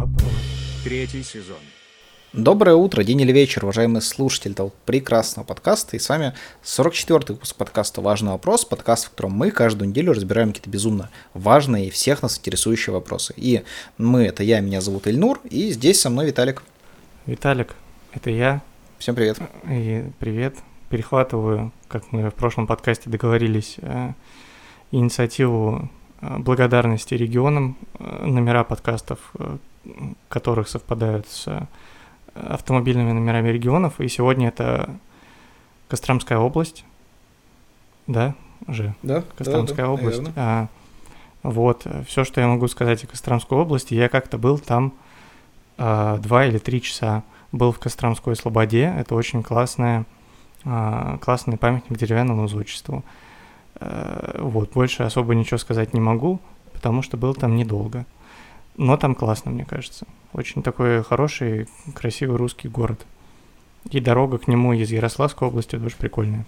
вопрос. Третий сезон. Доброе утро, день или вечер, уважаемые слушатели этого прекрасного подкаста. И с вами 44-й выпуск подкаста «Важный вопрос», подкаст, в котором мы каждую неделю разбираем какие-то безумно важные и всех нас интересующие вопросы. И мы, это я, меня зовут Ильнур, и здесь со мной Виталик. Виталик, это я. Всем привет. И привет. Перехватываю, как мы в прошлом подкасте договорились, э, инициативу э, благодарности регионам, э, номера подкастов, которых совпадают с автомобильными номерами регионов, и сегодня это Костромская область, да, же? Да, Костромская да, область. А, вот, все, что я могу сказать о Костромской области, я как-то был там а, два или три часа. Был в Костромской Слободе, это очень классная, а, классный памятник деревянному узочеству. А, вот, больше особо ничего сказать не могу, потому что был там недолго. Но там классно, мне кажется. Очень такой хороший, красивый русский город. И дорога к нему из Ярославской области тоже прикольная.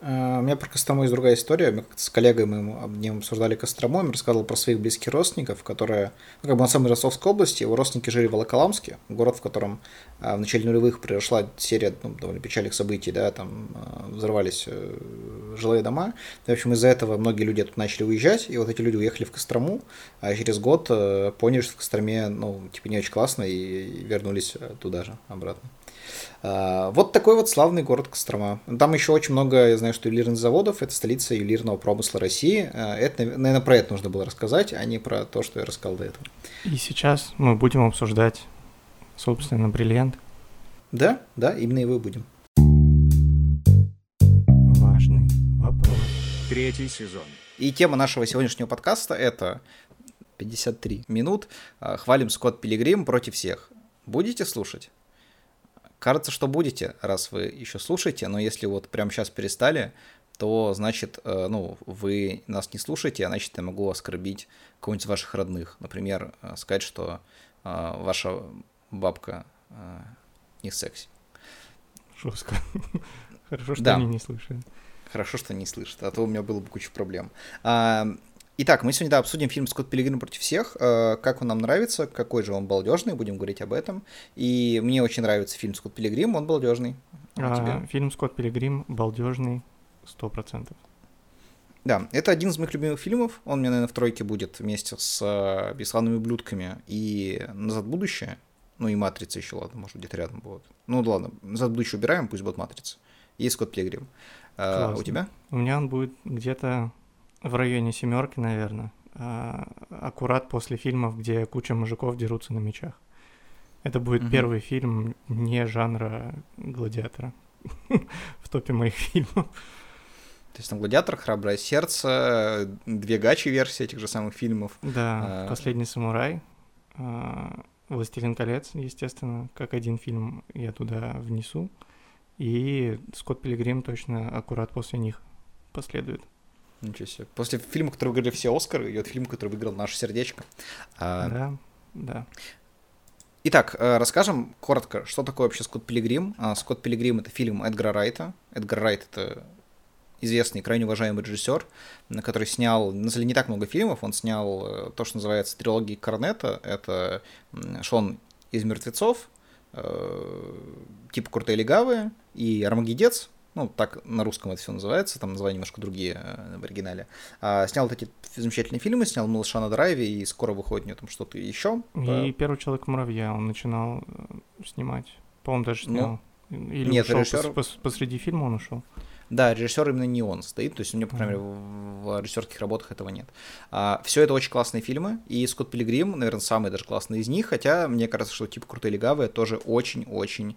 А, у меня про Кострому есть другая история. Мы с коллегой мы одним обсуждали Кострому, он рассказывал про своих близких родственников, которые, ну, как бы он сам из Ростовской области, его родственники жили в Волоколамске, город, в котором а, в начале нулевых произошла серия ну, довольно печальных событий, да, там а, взорвались э, жилые дома. И, в общем, из-за этого многие люди тут начали уезжать, и вот эти люди уехали в Кострому, а через год э, поняли, что в Костроме, ну, типа, не очень классно, и вернулись э, туда же, обратно. А, вот такой вот славный город Кострома. Там еще очень много, я знаю, что ювелирных заводов, это столица ювелирного промысла России. А, это, наверное, про это нужно было рассказать, а не про то, что я рассказал до этого. И сейчас мы будем обсуждать, собственно, бриллиант. Да, да, именно его и будем. Важный вопрос. Третий сезон. И тема нашего сегодняшнего подкаста это 53 минут. А, хвалим Скотт Пилигрим против всех. Будете слушать? Кажется, что будете, раз вы еще слушаете, но если вот прямо сейчас перестали, то значит, э, ну, вы нас не слушаете, а значит, я могу оскорбить кого-нибудь из ваших родных. Например, э, сказать, что э, ваша бабка не секси. Жестко. Хорошо, что они не слышат. Хорошо, что не слышат, а то у меня было бы куча проблем. А, Итак, мы сегодня да, обсудим фильм «Скотт Пилигрим против всех», э, как он нам нравится, какой же он балдежный, будем говорить об этом. И мне очень нравится фильм «Скотт Пилигрим», он балдежный. А, а фильм «Скотт Пилигрим» балдежный сто процентов. Да, это один из моих любимых фильмов. Он у меня, наверное, в тройке будет вместе с э, «Бесславными блюдками» и «Назад в будущее». Ну и «Матрица» еще, ладно, может, где-то рядом будет. Ну ладно, «Назад в будущее» убираем, пусть будет «Матрица». И «Скотт Пилигрим». А, у тебя? У меня он будет где-то в районе семерки, наверное. А, аккурат после фильмов, где куча мужиков дерутся на мечах. Это будет угу. первый фильм не жанра гладиатора в топе моих фильмов. То есть там «Гладиатор», «Храброе сердце», две гачи версии этих же самых фильмов. Да, а... «Последний самурай», а, «Властелин колец», естественно, как один фильм я туда внесу. И «Скотт Пилигрим» точно аккурат после них последует. Ничего себе. После фильма, который выиграли все Оскары, идет фильм, который выиграл наше сердечко. А... Да, да. Итак, э, расскажем коротко, что такое вообще Скотт Пилигрим. А, Скотт Пилигрим — это фильм Эдгара Райта. Эдгар Райт — это известный, крайне уважаемый режиссер, который снял, на самом деле, не так много фильмов. Он снял э, то, что называется трилогией Корнета. Это Шон из «Мертвецов», э, типа «Крутые легавые» и «Армагеддец», ну, так на русском это все называется, там названия немножко другие э, в оригинале. А, снял вот эти замечательные фильмы, снял «Малыша на драйве», и скоро выходит у него там что-то еще. И по... «Первый человек-муравья» он начинал э, снимать. По-моему, даже снял. Ну, Или нет, ушел режиссер... пос посреди фильма он ушел. Да, режиссер именно не он стоит, то есть у него, по крайней мере, в, в режиссерских работах этого нет. А, все это очень классные фильмы, и Скотт Пилигрим, наверное, самый даже классный из них, хотя мне кажется, что типа «Крутые легавые» тоже очень-очень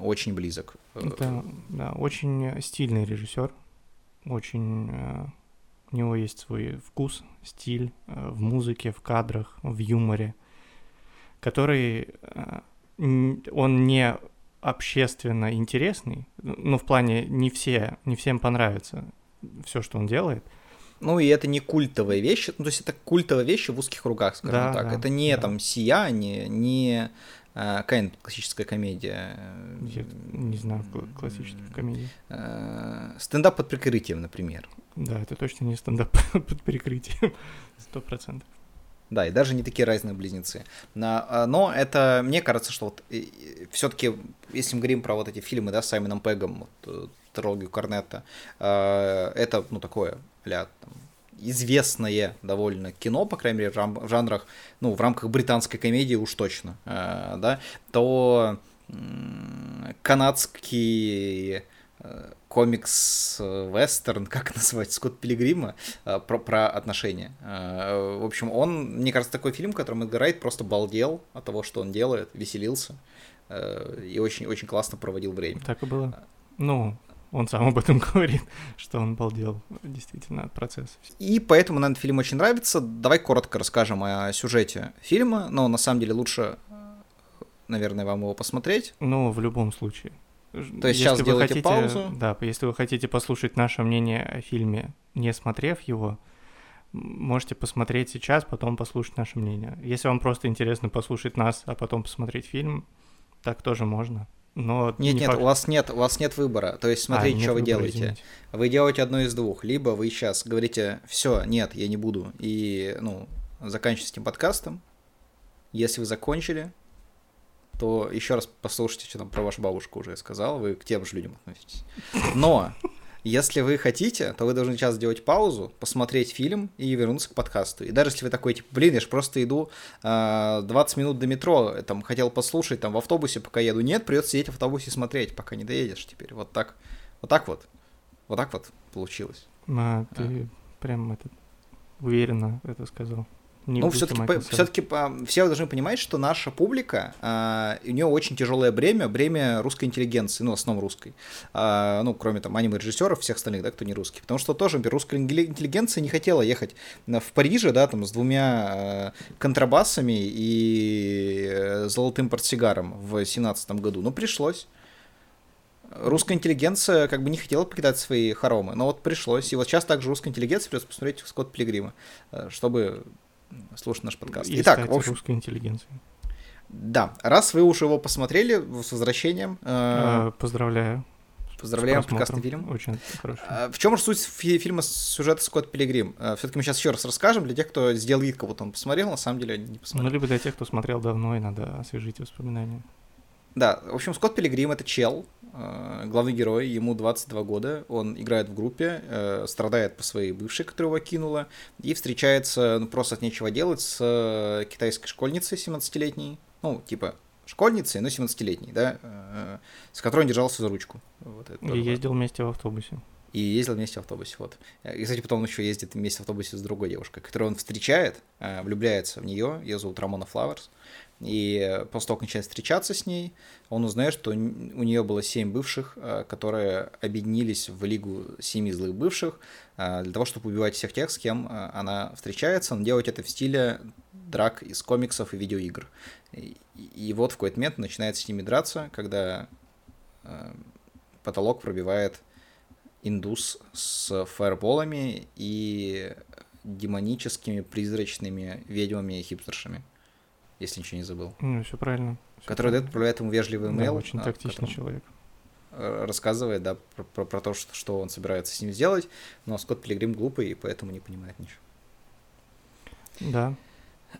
очень близок. Да, да, очень стильный режиссер, очень э, у него есть свой вкус, стиль э, в музыке, в кадрах, в юморе, который э, он не общественно интересный, ну в плане не все, не всем понравится все, что он делает. Ну и это не культовые вещи, ну то есть это культовые вещи в узких кругах, скажем да, так. Да, это не да. там сияние, не а, какая классическая комедия? Я не знаю, классическая комедия. А, стендап под прикрытием, например. Да, это точно не стендап под прикрытием. Сто процентов. Да, и даже не такие разные близнецы. Но, но это, мне кажется, что вот все-таки, если мы говорим про вот эти фильмы, да, с Саймоном Пегом, вот, трилогию Корнетта, это, ну, такое, ля, там, известное довольно кино, по крайней мере, в жанрах, ну, в рамках британской комедии уж точно, да, то канадский э, комикс-вестерн, как назвать, Скотт Пилигрима, э, про, про отношения. Э, в общем, он, мне кажется, такой фильм, в котором Райт просто балдел от того, что он делает, веселился и очень-очень классно проводил время. Так и было. Ну, он сам об этом говорит, что он балдел действительно от процесса. И поэтому нам фильм очень нравится. Давай коротко расскажем о сюжете фильма, но на самом деле лучше наверное, вам его посмотреть. Ну, в любом случае. То есть если сейчас делаете хотите, паузу. Да, если вы хотите послушать наше мнение о фильме, не смотрев его, можете посмотреть сейчас, потом послушать наше мнение. Если вам просто интересно послушать нас, а потом посмотреть фильм, так тоже можно. Но нет, не нет, факт... у вас нет, у вас нет выбора. То есть смотрите, а, что вы выбора, делаете. Извините. Вы делаете одно из двух. Либо вы сейчас говорите, все, нет, я не буду, и ну заканчивайте этим подкастом. Если вы закончили, то еще раз послушайте, что там про вашу бабушку уже сказал, вы к тем же людям относитесь. Но если вы хотите, то вы должны сейчас сделать паузу, посмотреть фильм и вернуться к подкасту. И даже если вы такой, типа, блин, я же просто иду э, а, 20 минут до метро, там, хотел послушать, там, в автобусе, пока еду. Нет, придется сидеть в автобусе и смотреть, пока не доедешь теперь. Вот так. Вот так вот. Вот так вот получилось. А, ты а. прям это уверенно это сказал. Не ну, все-таки, все-таки все должны понимать, что наша публика, э, у нее очень тяжелое бремя, бремя русской интеллигенции, ну, в основном русской. Э, ну, кроме там аниме-режиссеров, всех остальных, да, кто не русский. Потому что тоже например, русская интеллигенция не хотела ехать в Париже, да, там, с двумя э, контрабасами и э, золотым портсигаром в семнадцатом году. Ну, пришлось русская интеллигенция как бы не хотела покидать свои хоромы, но вот пришлось. И вот сейчас также русская интеллигенция придется посмотреть Скотт Пилигрима, э, чтобы слушать наш подкаст. И Итак, в общем, русской интеллигенции. Да, раз вы уже его посмотрели, с возвращением. Э, э Поздравляю. Поздравляем, прекрасный фильм. Очень хороший. Э, в чем же суть фильма сюжета Скотт Пилигрим? Э, Все-таки мы сейчас еще раз расскажем для тех, кто сделал вид, будто он посмотрел, на самом деле не посмотрел. Ну, либо для тех, кто смотрел давно, и надо освежить воспоминания. Да, в общем, Скотт Пилигрим — это чел, главный герой, ему 22 года, он играет в группе, э, страдает по своей бывшей, которая его кинула, и встречается, ну, просто от нечего делать, с э, китайской школьницей 17-летней, ну, типа, школьницей, но 17-летней, да, с которой он держался за ручку. Вот и ездил вместе в автобусе. И ездил вместе в автобусе, вот. И, кстати, потом он еще ездит вместе в автобусе с другой девушкой, которую он встречает, влюбляется в нее, ее зовут Рамона Флауэрс. И после того, как начинает встречаться с ней, он узнает, что у нее было семь бывших, э, которые объединились в Лигу семи злых бывших э, для того, чтобы убивать всех тех, с кем э, она встречается, но делать это в стиле драк из комиксов и видеоигр. И, и вот в какой-то момент начинает с ними драться, когда потолок пробивает индус с фаерболами и демоническими призрачными ведьмами и хипстершами если ничего не забыл. Ну, все правильно. Всё который правильно. отправляет ему вежливый имейл. Да, очень тактичный человек. Рассказывает, да, про, про, про то, что, что он собирается с ним сделать, но Скотт Пилигрим глупый и поэтому не понимает ничего. Да.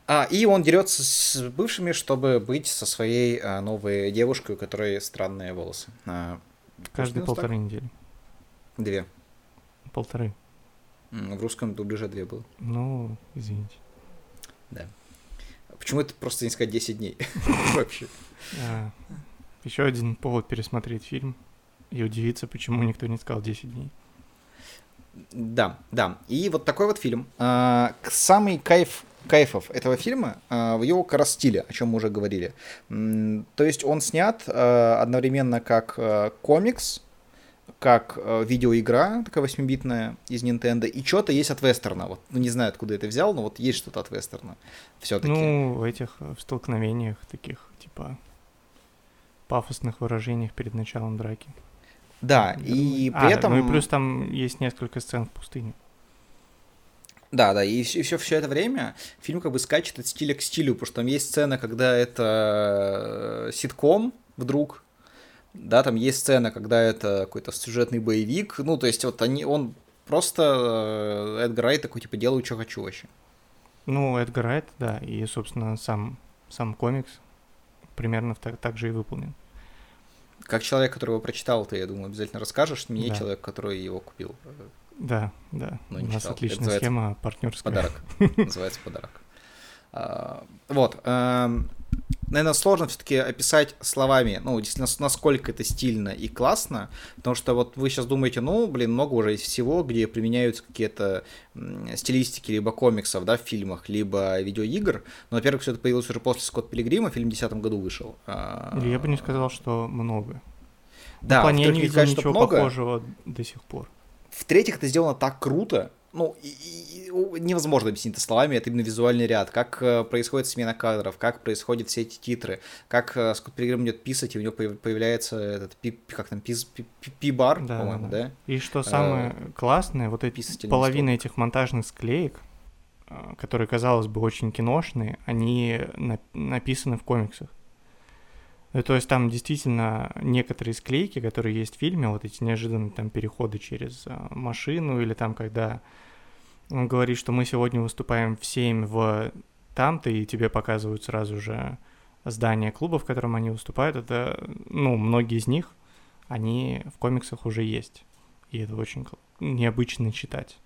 А, и он дерется с бывшими, чтобы быть со своей а, новой девушкой, у которой странные волосы. А, Каждые полторы так? недели. Две. Полторы. В русском дубляже две было. Ну, извините. Да. Почему это просто не сказать 10 дней вообще? А, Еще один повод пересмотреть фильм и удивиться, почему никто не сказал 10 дней. Да, да. И вот такой вот фильм. А, самый кайф кайфов этого фильма а, в его как стиле, о чем мы уже говорили. То есть он снят одновременно как комикс, как э, видеоигра, такая 8-битная из Nintendo, и что-то есть от вестерна. Вот, ну, не знаю, откуда это взял, но вот есть что-то от вестерна все-таки. Ну, в этих в столкновениях таких, типа, пафосных выражениях перед началом драки. Да, и а, при этом... Ну и плюс там есть несколько сцен в пустыне. Да, да, и все, все, все это время фильм как бы скачет от стиля к стилю, потому что там есть сцена, когда это э, ситком вдруг, да, там есть сцена, когда это какой-то сюжетный боевик, ну, то есть вот они, он просто, э, Эдгар Райт такой, типа, делаю, что хочу вообще. Ну, Эдгар Райт, да, и, собственно, сам, сам комикс примерно так, так же и выполнен. Как человек, который его прочитал, ты, я думаю, обязательно расскажешь мне, Да. человек, который его купил. Да, да. Ну, У не нас читал. Отличная схема партнерская. Подарок. Называется подарок. А, Вот. Наверное, сложно все-таки описать словами, ну, действительно, насколько это стильно и классно, потому что вот вы сейчас думаете, ну, блин, много уже есть всего, где применяются какие-то стилистики либо комиксов, да, в фильмах, либо видеоигр. Но, во-первых, все это появилось уже после Скотт Пилигрима, фильм в 2010 году вышел. А, Или я бы не сказал, что много. Да, в плане я не видел ничего много. похожего до сих пор. В-третьих, это сделано так круто, ну, и- и- невозможно объяснить это словами, это именно визуальный ряд, как э, происходит смена кадров, как происходят все эти титры, как э, Скотт Пилигрим идет писать, и у него появ- появляется этот, пи- как там, пиз- пи- пи- пи-бар, Да, по-моему, да. да? И что самое классное, вот эти половина этих монтажных склеек, которые, казалось бы, очень киношные, они на- написаны в комиксах. Ну, то есть там действительно некоторые склейки, которые есть в фильме, вот эти неожиданные там переходы через э, машину, или там, когда он говорит, что мы сегодня выступаем в 7 в там-то, и тебе показывают сразу же здание клуба, в котором они выступают, это, ну, многие из них, они в комиксах уже есть. И это очень необычно читать.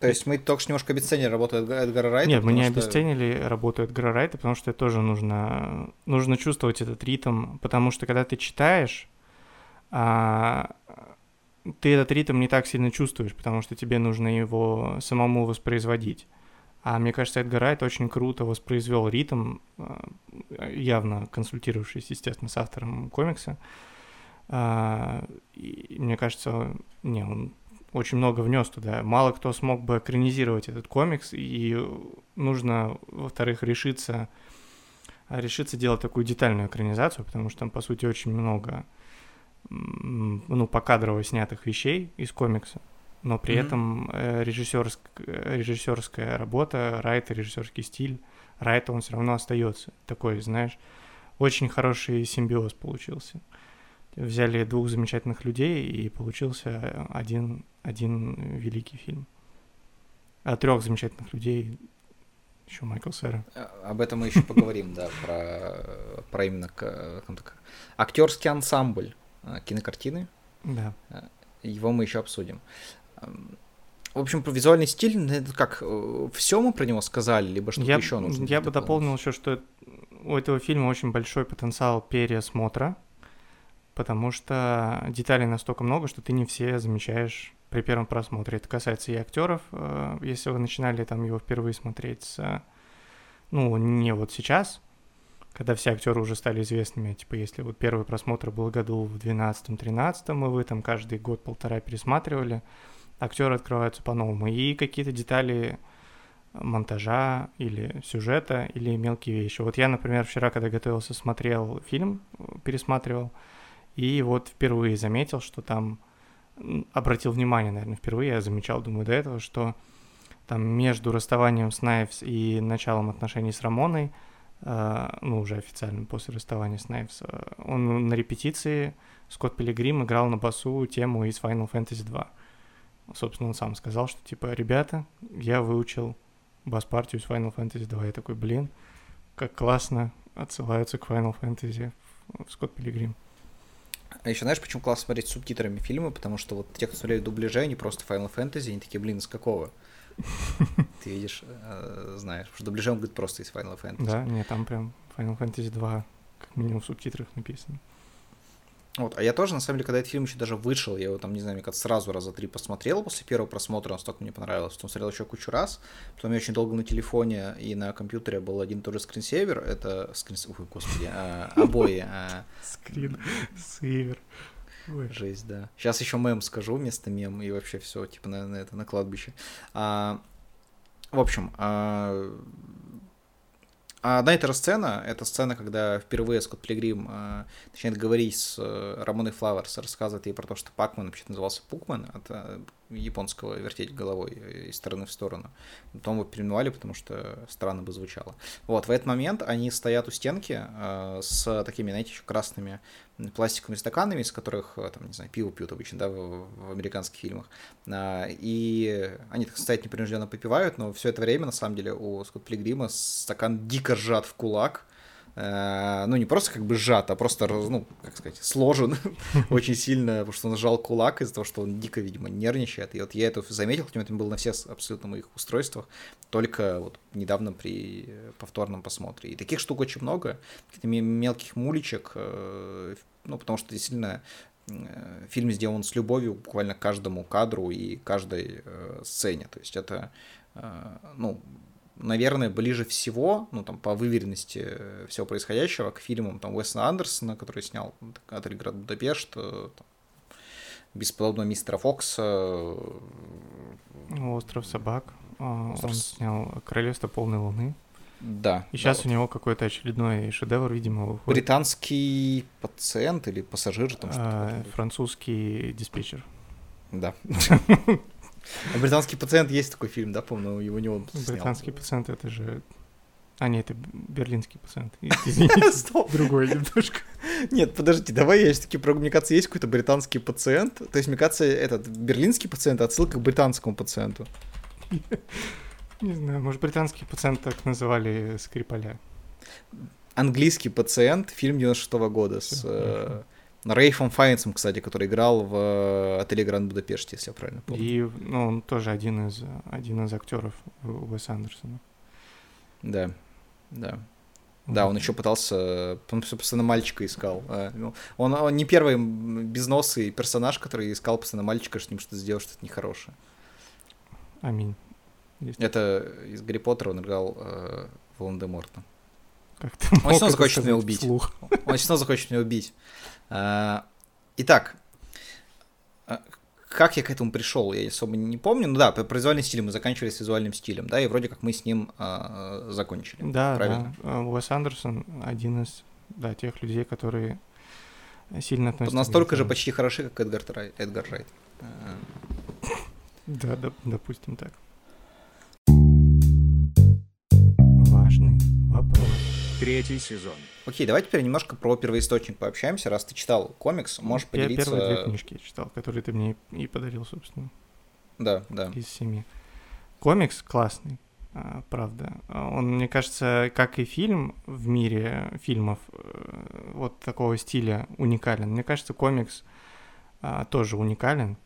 То есть мы только что немножко обесценили работу Эдга- Эдгара Райта. Нет, мы не что- обесценили работу Эдгара Райта, потому что это тоже нужно, нужно чувствовать этот ритм, потому что когда ты читаешь, а, ты этот ритм не так сильно чувствуешь, потому что тебе нужно его самому воспроизводить. А мне кажется, Эдгар Райт очень круто воспроизвел ритм, а, явно консультировавшись, естественно, с автором комикса. А, И мне кажется, не, он очень много внес туда. Мало кто смог бы экранизировать этот комикс, и нужно, во-вторых, решиться, решиться делать такую детальную экранизацию, потому что там, по сути, очень много ну, покадрово снятых вещей из комикса, но при Мгм. этом э, режиссерск- режиссерская работа, Райта, режиссерский стиль Райта, он все равно остается такой, знаешь, очень хороший симбиоз получился. Взяли двух замечательных людей, и получился один, один великий фильм. А трех замечательных людей еще Майкл Сера. А, Об этом мы еще поговорим, да, про, про именно актерский ансамбль а, кинокартины. Да. Его мы еще обсудим. Ам, В общем, про визуальный стиль, ну, это как, все мы про него сказали, либо что-то еще нужно? я бы дополнил еще, что у этого фильма очень большой потенциал пересмотра, потому что деталей настолько много, что ты не все замечаешь при первом просмотре. Это касается и актеров, э, если вы начинали там его впервые смотреть с, ну, не вот сейчас, когда все актеры уже стали известными, типа, если вот первый просмотр был году в 12-13, и вы там каждый год-полтора пересматривали, актеры открываются по-новому, и какие-то детали монтажа или сюжета, или мелкие вещи. Вот я, например, вчера, когда готовился, смотрел фильм, э, пересматривал, и вот впервые заметил, что там, обратил внимание, наверное, впервые, я замечал, думаю, до этого, что там между расставанием с Найвс и началом отношений с Рамоной, э, ну, уже официально после расставания с Найвс, э, он на репетиции, Скотт Пилигрим играл на басу тему из Final Fantasy 2. Собственно, он сам сказал, что, типа, ребята, я выучил бас-партию из Final Fantasy 2. Я такой, блин, как классно отсылаются к Final Fantasy в Скотт Пилигрим. А еще знаешь, почему классно смотреть с субтитрами фильмы? Потому что вот те, кто смотрели дубляжи, они просто Final Fantasy, они такие, блин, из какого? Ты видишь, э, знаешь, потому что дубляжи он говорит просто из Final Fantasy. Да, нет, там прям Final Fantasy 2 как минимум в субтитрах написано. Вот, а я тоже, на самом деле, когда этот фильм еще даже вышел, я его там, не знаю, мне кажется, сразу раза три посмотрел после первого просмотра, настолько мне понравилось, что смотрел еще кучу раз. Потом я очень долго на телефоне и на компьютере был один и тот же скринсейвер, это скринс... Ой, господи, а, обои, а, Скрин, сейвер. Ой. жесть, да. Сейчас еще мем скажу вместо мем и вообще все, типа, на, на это, на кладбище. А, в общем, а, а одна и та же сцена, это сцена, когда впервые Скотт Пилигрим а, начинает говорить с э, Рамоной Флауэрс, рассказывает ей про то, что Пакман вообще назывался Пукман, это японского вертеть головой из стороны в сторону. Потом его переименовали, потому что странно бы звучало. Вот, в этот момент они стоят у стенки э, с такими, знаете, еще красными пластиковыми стаканами, из которых, э, там, не знаю, пиво пьют обычно, да, в, в американских фильмах. А, и они, так сказать, непринужденно попивают, но все это время, на самом деле, у Скотт Пилигрима стакан дико сжат в кулак, ну, не просто как бы сжат, а просто, ну, как сказать, сложен очень сильно, потому что он сжал кулак из-за того, что он дико, видимо, нервничает. И вот я это заметил, хотя это было на всех абсолютно моих устройствах, только вот недавно при повторном посмотре. И таких штук очень много, каких-то мелких мулечек, э, ну, потому что действительно э, фильм сделан с любовью буквально каждому кадру и каждой сцене. То есть это, ну, наверное, ближе всего, ну, там, по выверенности э, всего происходящего к фильмам, там, Уэсона Андерсона, который снял «Отель Град Будапешт», там, «Бесподобного мистера Фокса». Э, «Остров собак». А, Остров... Он снял «Королевство полной луны». Да. И сейчас да, у него какой-то очередной шедевр, видимо, выходит. Британский пациент или пассажир там а, Французский диспетчер. Да. А британский пациент есть такой фильм, да, помню, его не он Британский пациент это же. А, нет, это берлинский пациент. Извините, Стоп. другой немножко. Нет, подождите, давай я все-таки про, мне кажется, есть какой-то британский пациент. То есть, мне кажется, этот берлинский пациент отсылка к британскому пациенту. Не знаю, может, британский пациент так называли Скрипаля. Английский пациент, фильм 96 -го года с Рейфом Файнсом, кстати, который играл в э, отеле Гранд Будапеште, если я правильно помню. И ну, он тоже один из, один из актеров Уэса Андерсона. Да, да. Да, он еще пытался, он, собственно, мальчика искал. А, ну, он, он не первый безносый персонаж, который искал постоянно мальчика, что с ним что-то сделать, что-то нехорошее. Аминь. Есть. Это из Гарри Поттера он играл э, Волан-де-Морта. Как ты он снова захочет меня убить. Вслух? Он снова захочет меня убить. А, итак, а, как я к этому пришел, я особо не помню. Ну да, по произвольный стиль мы заканчивали с визуальным стилем, да, и вроде как мы с ним э, закончили. Да, правильно. Да. Уэс Андерсон один из да, тех людей, которые сильно относятся. Настолько же почти хороши, как Эдгар, Райт. Эдгар Райт. Да, да, допустим так. Важный вопрос. Третий сезон. Окей, давай теперь немножко про первоисточник пообщаемся. Раз ты читал комикс, можешь я поделиться... Я первые две книжки я читал, которые ты мне и подарил, собственно. Да, да. Из семи. Комикс классный, а, правда. Он, мне кажется, как и фильм в мире фильмов э, вот такого стиля уникален. Мне кажется, комикс а, тоже уникален.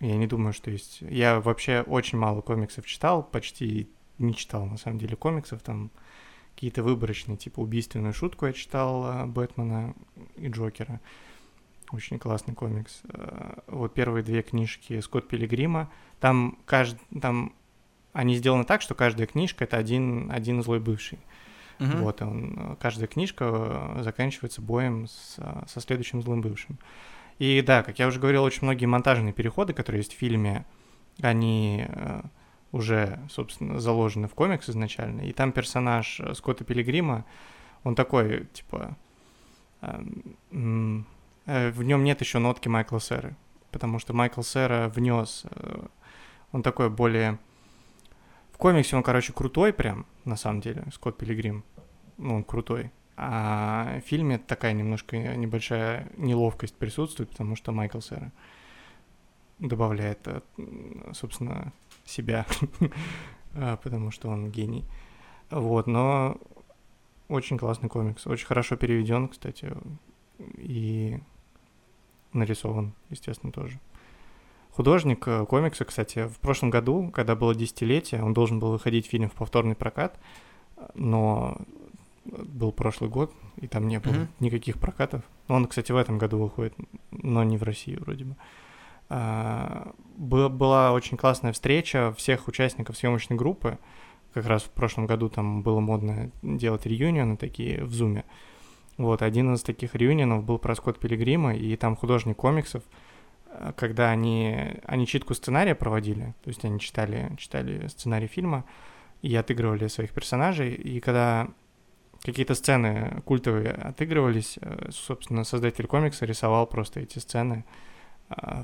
Я не думаю, что есть... Я вообще очень мало комиксов читал, почти не читал, на самом деле, комиксов. Там какие-то выборочные, типа убийственную шутку я читал э, Бэтмена и Джокера. Очень классный комикс. Э, вот первые две книжки Скотт Пилигрима. Там, кажд... там они сделаны так, что каждая книжка — это один, один злой бывший. Uh-huh. Вот, он, каждая книжка заканчивается боем с, со следующим злым бывшим. И да, как я уже говорил, очень многие монтажные переходы, которые есть в фильме, они э, уже, собственно, заложены в комикс изначально. И там персонаж э, Скотта Пилигрима, он такой, типа, эм, э, в нем нет еще нотки Майкла Сера, потому что Майкл Сера внес, э, он такой более... В комиксе он, короче, крутой прям, на самом деле, Скотт Пилигрим. Ну, он крутой. А в фильме такая немножко небольшая неловкость присутствует, потому что Майкл Сера добавляет, собственно, себя, а, потому что он гений. Вот, но очень классный комикс, очень хорошо переведен, кстати, и нарисован, естественно, тоже. Художник э, комикса, кстати, в прошлом году, когда было десятилетие, он должен был выходить фильм в повторный прокат, но был прошлый год, и там не было mm-hmm. никаких прокатов. Он, кстати, в этом году выходит, но не в России вроде бы. Uh, была очень классная встреча всех участников съемочной группы. Как раз в прошлом году там было модно делать реюнионы такие в Зуме. Вот, один из таких реюнионов был про Скотт Пилигрима, и там художник комиксов, а, когда они, они читку сценария проводили, то есть они читали, читали сценарий фильма и отыгрывали своих персонажей, и когда какие-то сцены культовые отыгрывались, э, собственно, создатель комикса рисовал просто эти сцены, а,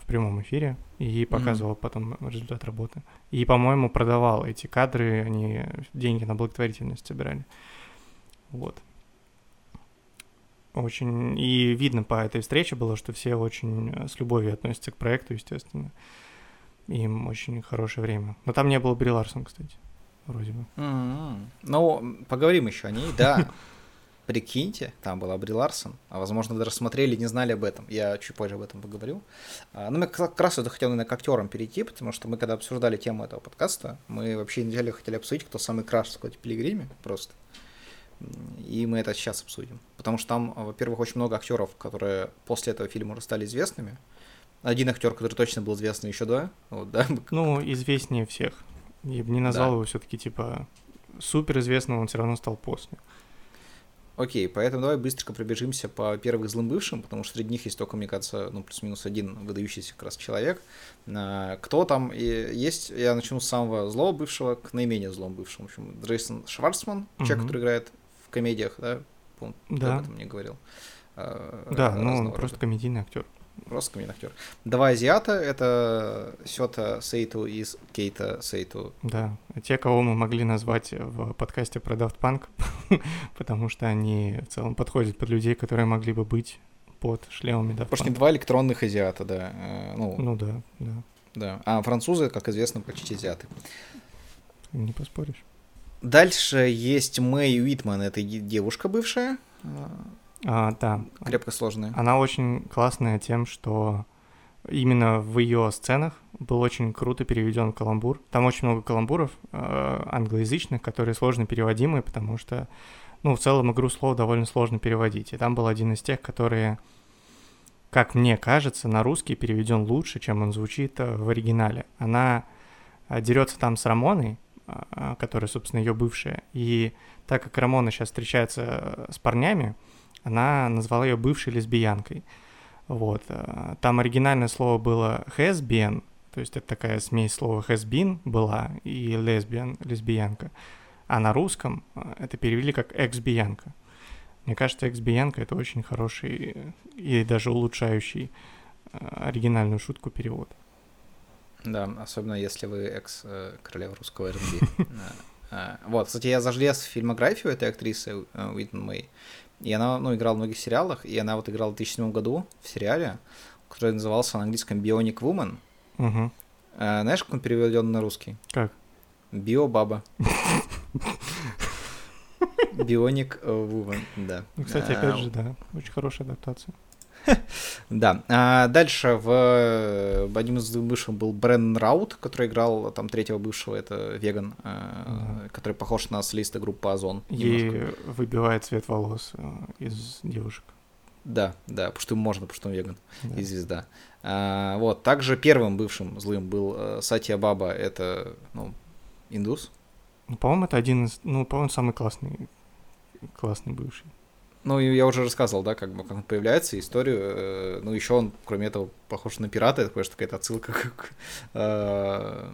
в прямом эфире и показывал mm-hmm. потом результат работы. И, по-моему, продавал эти кадры, они деньги на благотворительность собирали. Вот. Очень... И видно по этой встрече было, что все очень с любовью относятся к проекту, естественно. Им очень хорошее время. Но там не было Бри Ларсон, кстати, вроде бы. Mm-hmm. Ну, поговорим еще о ней, да. Прикиньте, там была Бри Ларсон, а возможно, вы даже смотрели и не знали об этом. Я чуть позже об этом поговорю. А, ну, мы как раз это хотел, наверное, к актерам перейти, потому что мы, когда обсуждали тему этого подкаста, мы вообще неделю хотели обсудить, кто самый краш в Пилигриме, просто. И мы это сейчас обсудим. Потому что там, во-первых, очень много актеров, которые после этого фильма уже стали известными. Один актер, который точно был известный еще до. Вот, да? Ну, известнее всех. Я бы не назвал да. его все-таки типа супер известным, он все равно стал после. Окей, поэтому давай быстренько пробежимся по первых злым бывшим, потому что среди них есть только, мне кажется, ну, плюс-минус один выдающийся как раз человек. А, кто там есть? Я начну с самого злого бывшего к наименее злому бывшему. В общем, Джейсон Шварцман, угу. человек, который играет в комедиях, да? Помню, да. об этом мне говорил. А, да, ну он просто комедийный актер. Просто комедийный актер. Два азиата — это Сёта Сейту из Кейта Сейту. Да, те, кого мы могли назвать в подкасте про Daft Punk, потому что они в целом подходят под людей, которые могли бы быть под шлемами Daft Punk. Потому два электронных азиата, да. Э, ну, ну да, да. Да, а французы, как известно, почти азиаты. Не поспоришь. Дальше есть Мэй Уитман, это девушка бывшая. А, да. Крепко сложная. Она очень классная тем, что именно в ее сценах был очень круто переведен каламбур. Там очень много каламбуров э, англоязычных, которые сложно переводимые, потому что, ну, в целом игру слов довольно сложно переводить. И там был один из тех, которые, как мне кажется, на русский переведен лучше, чем он звучит э, в оригинале. Она э, дерется там с Рамоной, э, которая, собственно, ее бывшая. И так как Рамона сейчас встречается с парнями, она назвала ее бывшей лесбиянкой. Вот. Э, там оригинальное слово было has been, то есть это такая смесь слова has been была и лесбиян, лесбиянка. А на русском э, это перевели как эксбиянка. Мне кажется, эксбиянка это очень хороший и даже улучшающий э, оригинальную шутку перевод. Да, особенно если вы экс-королева русского РБ. Вот, кстати, я зажлез в фильмографию этой актрисы Уитн Мэй. И она, ну, играла в многих сериалах, и она вот играла в 2007 году в сериале, который назывался на английском Bionic Woman. Угу. А, знаешь, как он переведен на русский? Как? Биобаба. Бионик Woman, да. Ну, кстати, опять а, же, да, очень хорошая адаптация. Да. А дальше в одним из бывших был Брен Раут, который играл там третьего бывшего, это веган, э, который похож на солиста группы Озон. И выбивает цвет волос э, из девушек. Да, да, потому что можно, потому что он веган да. и звезда. А, вот, также первым бывшим злым был э, Сатия Баба, это, ну, индус. Ну, по-моему, это один из, ну, по-моему, самый классный, классный бывший. Ну, я уже рассказывал, да, как бы как он появляется, историю. Э, ну, еще он, кроме этого, похож на пирата, это, конечно, какая-то отсылка к э,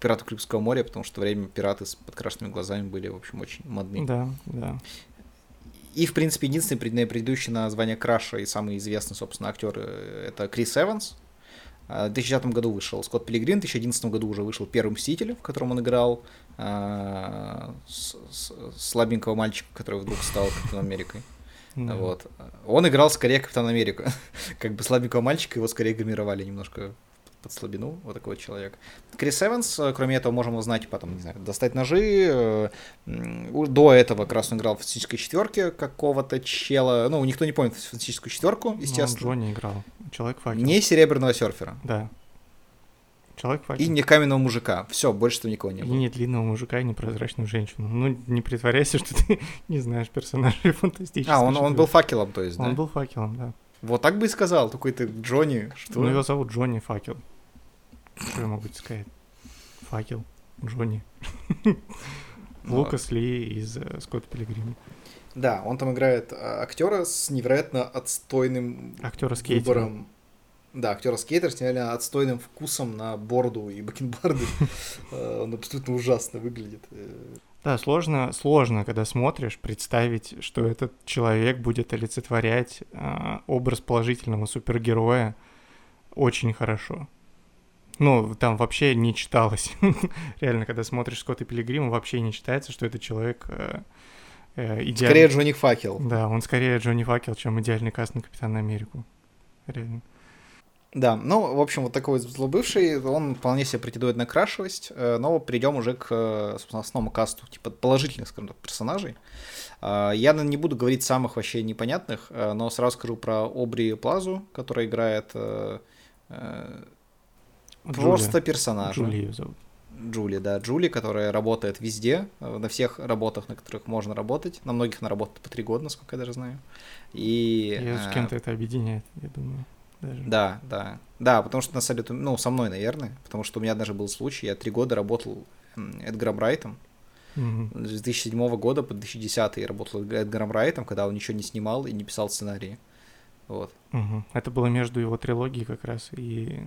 пирату Карибского моря, потому что время пираты с подкрашенными глазами были, в общем, очень модные. Да, да. И, в принципе, единственный предыдущий на звание Краша и самый известный, собственно, актер э, это Крис Эванс, в 2010 году вышел Скотт Пилигрин, в 2011 году уже вышел Первый Мститель, в котором он играл э, с, с, слабенького мальчика, который вдруг стал Капитаном Америкой. Вот. Он играл скорее Капитан Америка. как бы слабенького мальчика его скорее гримировали немножко под слабину, вот такой вот человек. Крис Эванс, э, кроме этого, можем узнать потом, не знаю, достать ножи. Э, до этого как раз он играл в фантастической четверке какого-то чела. Ну, никто не помнит фантастическую четверку, ну, естественно. Но он Джонни играл. Человек-факел. Не серебряного серфера. Да. Человек-факел. И не каменного мужика. Все, больше что никого не было. И не длинного мужика, и не прозрачную женщину. Ну, не притворяйся, что ты не знаешь персонажей фантастических. А, он, он был факелом, то есть, он да? был факелом, да. Вот так бы и сказал, такой ты Джонни, что? Ну, его зовут Джонни Факел. Что я могу сказать? Факел, Джонни. Лукас Ли из э, Скотта Пилигрима. Да, он там играет а, актера с невероятно отстойным актера выбором. Да, актера скейтер с невероятно отстойным вкусом на бороду и бакенбарды. Э, он абсолютно ужасно выглядит. Э. Да, сложно, сложно, когда смотришь, представить, что этот человек будет олицетворять э, образ положительного супергероя, очень хорошо. Ну, там вообще не читалось. Реально, когда смотришь Скотта Пилигрима, вообще не читается, что это человек э, э, идеальный. Скорее Джонни Факел. Да, он скорее Джонни Факел, чем идеальный каст на Капитана Америку. Реально. Да, ну, в общем, вот такой злобывший, он вполне себе претендует на крашивость, э, но перейдем уже к, э, собственно, основному касту, типа, положительных, скажем так, персонажей. Э, Я не буду говорить самых вообще непонятных, э, но сразу скажу про Обри Плазу, которая играет просто персонажа. Джули её зовут. Джули, да, Джули, которая работает везде, э, на всех работах, на которых можно работать, на многих она работает по три года, насколько я даже знаю. И, Её с э, кем-то это объединяет, я думаю. Даже. Да, да. Да, потому что на самом деле, ну, со мной, наверное, потому что у меня даже был случай, я три года работал Эдгаром Райтом, Мгм. с 2007 года по 2010 я работал Эдгаром Райтом, когда он ничего не снимал и не писал сценарии. Вот. Мгм. Это было между его трилогией как раз и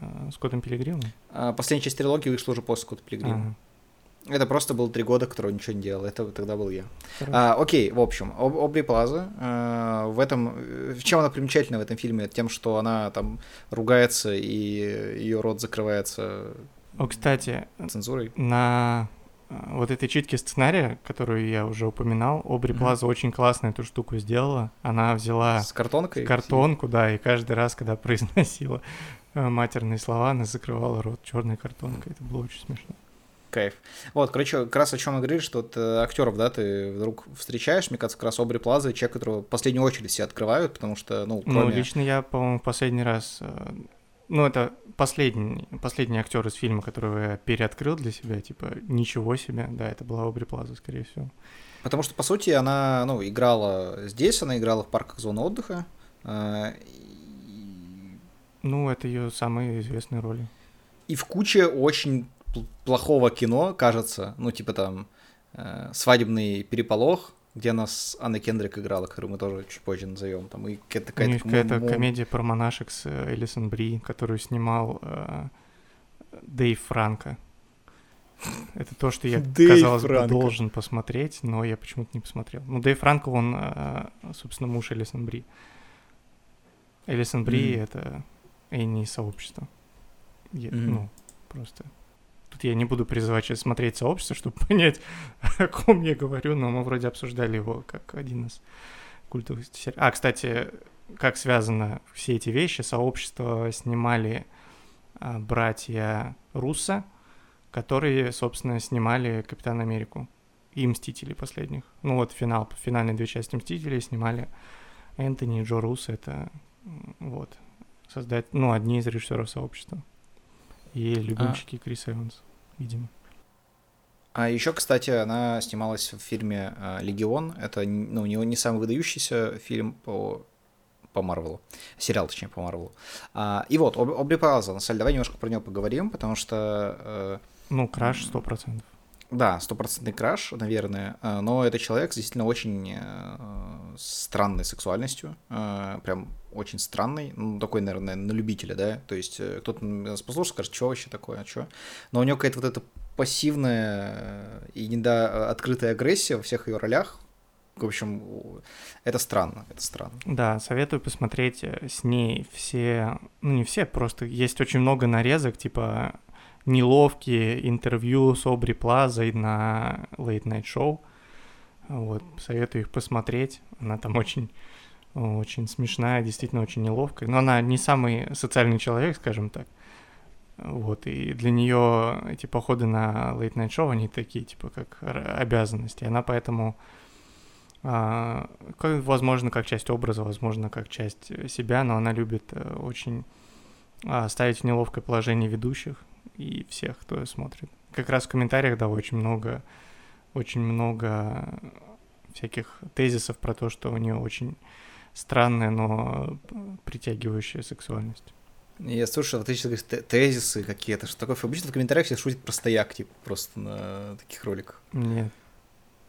э, Скоттом Пилигримом. А последняя часть трилогии вышла уже после Скотта Пилигрима. Ага, Это просто было три года, который ничего не делал. Это тогда был я. хорошо. А, окей, в общем, Об- Обри Плаза. э, в этом... В чем она примечательна в этом фильме? Тем, что она там ругается, и ее рот закрывается О, кстати, цензурой. на э, вот этой читке сценария, которую я уже упоминал, Обри. Плаза очень классно эту штуку сделала. Она взяла С картонкой? картонку, да, и каждый раз, когда произносила матерные слова, она закрывала рот черной картонкой. Это было очень смешно. Кайф. Вот, короче, как раз о чем мы говорили, что вот, э, актеров, да, ты вдруг встречаешь, мне кажется, как раз Обри Плаза, человек, которого в последнюю очередь все открывают, потому что, ну, Ну, кроме... лично я, по-моему, в последний раз... э, Ну, это последний, последний актер из фильма, которого я переоткрыл для себя, типа, ничего себе. Да, это была Обри Плаза, скорее всего. Потому что, по сути, она, ну, играла здесь, она играла в парках зоны отдыха, э, и- Ну, это ее самые известные роли. и в куче очень пл- плохого кино, кажется, ну, типа там э, «Свадебный переполох», где она с Анной Кендрик играла, которую мы тоже чуть позже назовем, там, и какая-то... У них какая-то какая-то мо- комедия про монашек с э, Элисон Бри, которую снимал э, Дэйв Франко. Это то, что я, Дэйв казалось бы, должен посмотреть, но я почему-то не посмотрел. Ну, Дэйв Франко, он, э, собственно, муж Элисон Бри. Элисон Бри это Энни из сообщества. Я- Мгм. Ну, просто... Тут я не буду призывать сейчас смотреть сообщество, чтобы понять, о ком я говорю, но мы вроде обсуждали его как один из культовых сериалов. А, кстати, как связано все эти вещи, сообщество снимали а, братья Руссо, которые, собственно, снимали Капитан Америку и Мстители последних. Ну вот финал, финальные две части Мстителей снимали Энтони и Джо Руссо, это вот, создать, ну, одни из режиссеров сообщества. И любимчики Криса Эванса, видимо. А еще, кстати, она снималась в фильме э, «Легион». Это ну, не, не самый выдающийся фильм по, по Марвелу. Сериал, точнее, по Марвелу. А, и вот, Об- Обри Плаза. На самом деле, давай немножко про нее поговорим, потому что... э, Ну, краш сто процентов. Да, стопроцентный краш, наверное, э, но это человек действительно очень э, странной сексуальностью, э, прям очень странный, ну, такой, наверное, на любителя, да, то есть кто-то нас послушает, скажет, что вообще такое, что, но у него какая-то вот эта пассивная и недо открытая агрессия во всех ее ролях, в общем, это странно, это странно. Да, советую посмотреть с ней все, ну не все, просто есть очень много нарезок, типа неловкие интервью с Обри Плазой на Late Night Show. Вот, советую их посмотреть. Она там очень, очень смешная, действительно очень неловкая. Но она не самый социальный человек, скажем так. Вот, и для нее эти походы на Late Night Show, они такие, типа, как обязанности. Она поэтому а, возможно, как часть образа, возможно, как часть себя, но она любит э, очень а, ставить в неловкое положение ведущих и всех, кто смотрит. Как раз в комментариях, да, очень много, очень много всяких тезисов про то, что у нее очень странная, но притягивающая сексуальность. Я слушаю, вот эти говоришь, те- тезисы какие-то, что такое. Обычно в комментариях все шутят про стояк, типа, просто на таких роликах. Нет,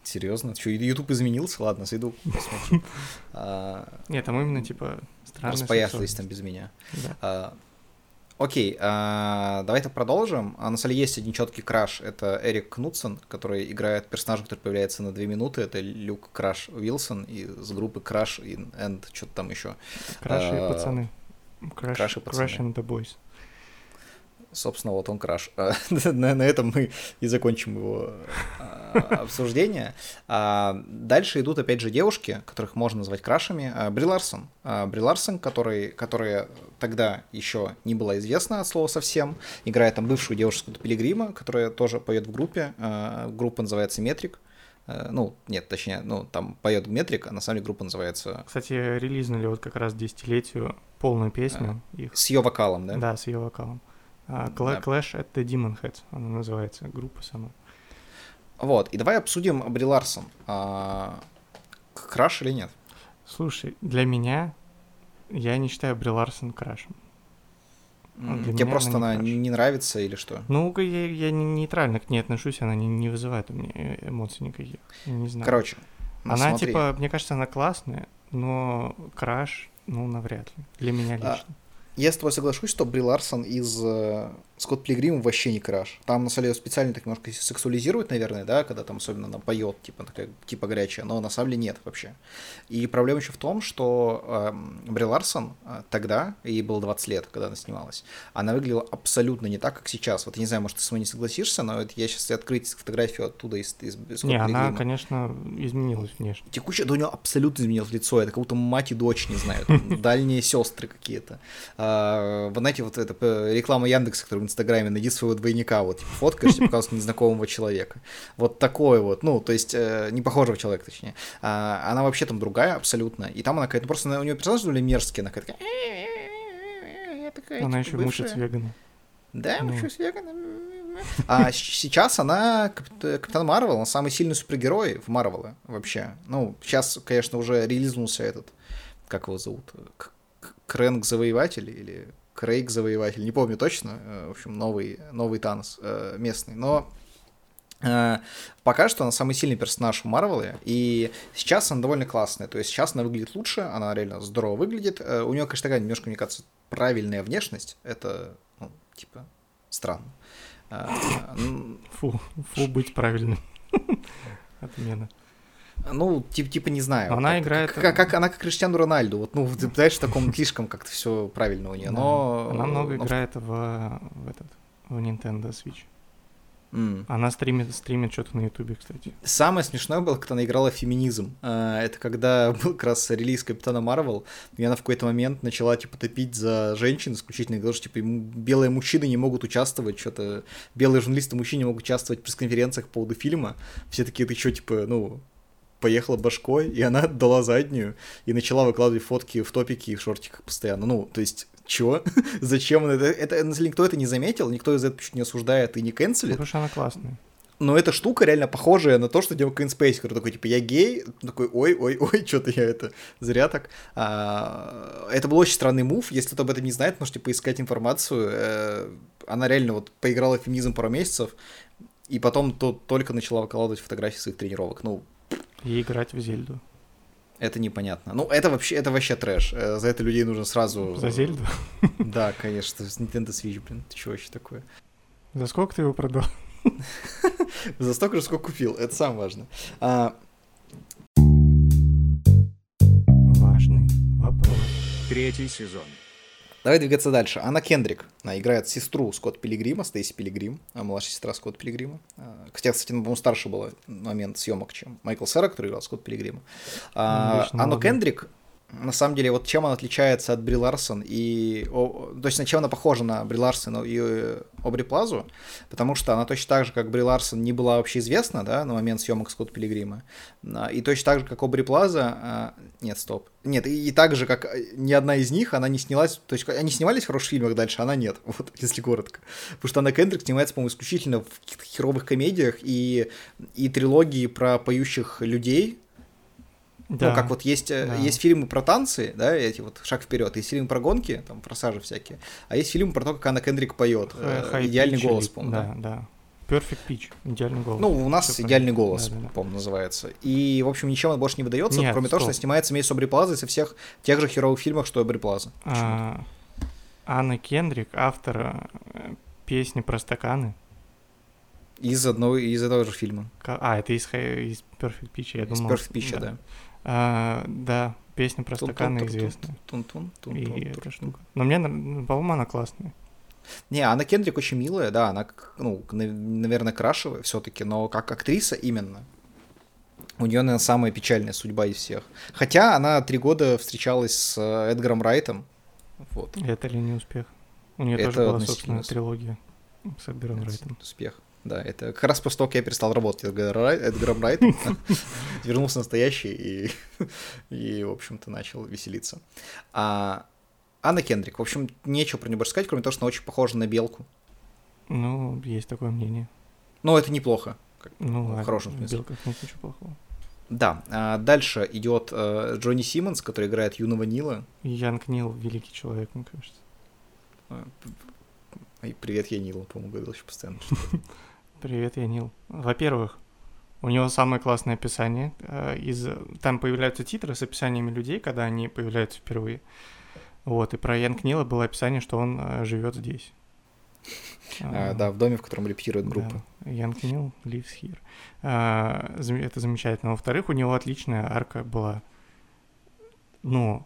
Серьезно? Что, YouTube изменился? Ладно, зайду, посмотрю. А, нет, там именно типа странная Распоясались там без меня. Да. Окей, а, давай-то продолжим. А на самом деле есть один четкий краш. Это Эрик Кнутсон, который играет персонажа, который появляется на две минуты. Это Люк Краш Уилсон из группы Краш и Энд, что-то там еще. Краши и А, пацаны. Crash, Краши, пацаны. Crash and the Boys. Собственно, вот он краш. На, на этом мы и закончим его а, обсуждение. А, дальше идут, опять же, девушки, которых можно назвать крашами. А, Бри Ларсон. Бри Ларсон, который, которая тогда еще не была известна от слова совсем, играет там бывшую девушку Пилигрима, которая тоже поет в группе. Группа называется Метрик. Ну, нет, точнее, ну, там поет Метрик, а на самом деле группа называется Кстати, релизнули вот как раз десятилетию полную песню их. с ее вокалом, да? Да, с ее вокалом. А, Cla- Да. Clash at the Demon Heads, она называется, группа сама. Вот, и давай обсудим Бри Ларсон. А, краш или нет? Слушай, для меня, я не считаю Бри Ларсон крашем. А для Тебе просто она она не краш. не нравится или что? Ну, я, я не- нейтрально к ней отношусь, она не, не вызывает у меня э- эмоций никаких. Я не знаю. Короче, ну, она, смотри. типа, мне кажется, она классная, но краш, ну, навряд ли. Для меня А, лично. Я с тобой соглашусь, что Бри Ларсон из э, Скотт Пилигрима вообще не краш. Там, на самом деле, специально так немножко сексуализируют, наверное, да, когда там особенно она поет, типа, такая, типа горячая, но на самом деле нет вообще. И проблема еще в том, что эм, Бри Ларсон э, тогда, ей было 20 лет, когда она снималась, она выглядела абсолютно не так, как сейчас. Вот я не знаю, может, ты со мной не согласишься, но это я сейчас открыть фотографию оттуда из, из, из Не, она, конечно, изменилась внешне. Текущая, да у нее абсолютно изменилось лицо, это как будто мать и дочь, не знаю, дальние сестры какие-то. А, Вы знаете, вот эта п- реклама Яндекса, которая в Инстаграме, найди своего двойника, вот, типа, фоткаешь, тебе показывают незнакомого человека. Вот такой вот, ну, то есть, э, не похожего человека, точнее. А, Она вообще там другая абсолютно, и там она какая-то, просто у нее персонаж были мерзкие, она какая-то такая... «Я такая, Она типа, еще бывшая». вегана. Да, Ну. учусь веганом. А сейчас она кап- Капитан Марвел, он самый сильный супергерой в Марвеле вообще. Ну, сейчас, конечно, уже релизнулся этот, как его зовут, К- Крэнк Завоеватель или Крейг Завоеватель, не помню точно. Э, В общем, новый, новый Танос э, местный. Но э, пока что она самый сильный персонаж в Марвеле, и сейчас она довольно классная. То есть сейчас она выглядит лучше, она реально здорово выглядит. У нее, конечно, такая немножко, мне кажется, правильная внешность. Это, ну, типа, странно. Фу, фу, быть правильным. Отмена. Ну, типа, типа не знаю. Она как- играет- Как, как она как Криштиану Рональду. Вот, ну, ты знаешь, в таком слишком как-то все правильно у нее. Но. Она много но- играет в, в этот в Nintendo Switch. Она стримит, стримит что-то на Ютубе, кстати. Самое смешное было, когда она играла феминизм. А, Это когда был как раз релиз Капитана Марвел, и она в какой-то момент начала, типа, топить за женщин исключительно, говорила, что, типа, белые мужчины не могут участвовать, что-то, белые журналисты мужчины не могут участвовать в пресс-конференциях по поводу фильма. Все такие, ты что, типа, ну, поехала башкой, и она дала заднюю, и начала выкладывать фотки в топике и в шортиках постоянно. Ну, то есть, чё? Зачем? она Это, это, никто это не заметил, никто из этого чуть не осуждает и не Ну, канцелит. Потому что она классная. Но эта штука реально похожая на то, что делал Кевин Спейси, который такой, типа, я гей, такой, ой, ой, ой, что-то я это зря так. А, это был очень странный мув, если кто-то об этом не знает, можете поискать информацию. Э, Она реально вот поиграла в феминизм пару месяцев, и потом то, только начала выкладывать фотографии своих тренировок. Ну, И играть в Зельду. это непонятно. Ну, это вообще, это вообще трэш. Э, За это людей нужно сразу... За Зельду? Да, конечно, с Nintendo Switch, блин, ты чё вообще такое? За сколько ты его продал? За столько же, сколько купил, это самое важное. А, Важный вопрос. Третий сезон. Давай двигаться дальше. Анна Кендрик. Она играет сестру Скотт Пилигрима, Стейси Пилигрим, а младшая сестра Скотт Пилигрима. А, Хотя, кстати, она, по-моему, старше была момент съемок, чем Майкл Сера, который играл Скотт Пилигрима. А, Ну, Анну. Кендрик, на самом деле, вот чем она отличается от Бри Ларсон и... о, то есть, на чем она похожа на Бри Ларсон и э, Обри Плазу, потому что она точно так же, как Бри Ларсон, не была вообще известна, да, на момент съемок Скотт Пилигрима. А, И точно так же, как Обри Плаза... а, Нет, стоп. Нет, и, и так же, как э, ни одна из них, она не снялась... То есть, они снимались в хороших фильмах дальше, она нет, вот, если коротко. Потому что Анна Кендрик снимается, по-моему, исключительно в каких-то херовых комедиях и, и трилогии про поющих людей, Да. ну, как вот есть, э, да. есть фильмы про танцы, да, эти вот шаг вперед, есть фильмы про гонки, там, форсажи всякие, а есть фильмы про то, как Анна Кендрик поет. High Идеальный Pitch голос, по-моему. Да, да. Perfect Pitch. Идеальный голос. Ну, у нас Всё идеальный правильно. голос, Да-да-да. по-моему, называется. И, в общем, ничем он больше не выдается, Нет, кроме того, что стоп. снимается вместе с Обри Плазой со всех тех же херовых фильмах, что и Обри Плаза. А, Анна Кендрик, автор э, песни про стаканы. Из одного, из этого же фильма. А, это из, из Perfect Pitch, я из думал. Perfect Pitch, да. А, да, песня про стаканы известная. И эта штука. Но мне, нар- по-моему, она классная. Не, Анна Кендрик очень милая, да, она, ну, на- наверное, крашевая все-таки, но как актриса именно. У нее, наверное, самая печальная судьба из всех. Хотя она три года встречалась с э, Эдгаром Райтом. Вот. Это ли не успех? У нее Это тоже была собственная трилогия с Эдгаром Райтом. Успех. Да, это как раз после того, как я перестал работать Эдгаром Рай- Эдгаром Райтом, вернулся настоящий и, и, в общем-то, начал веселиться. А Анна Кендрик, в общем, нечего про нее больше сказать, кроме того, что она очень похожа на белку. Ну, есть такое мнение. Но это неплохо. как- Ну, В ладно, хорошем смысле. белках нет ничего плохого. Да, а дальше идет э, Джонни Симмонс, который играет юного Нила. Янг Нил великий человек, мне кажется. И Привет, я Нил, по-моему, говорил еще постоянно. Привет, я Нил. Во-первых, у него самое классное описание. э, Из... Там появляются титры с описаниями людей, когда они появляются впервые. Вот, и про Янг Нила было описание, что он э, живет здесь. А, да, в доме, в котором репетирует группа. Да, Young Neil lives here. А, это замечательно. Во-вторых, у него отличная арка была. Ну,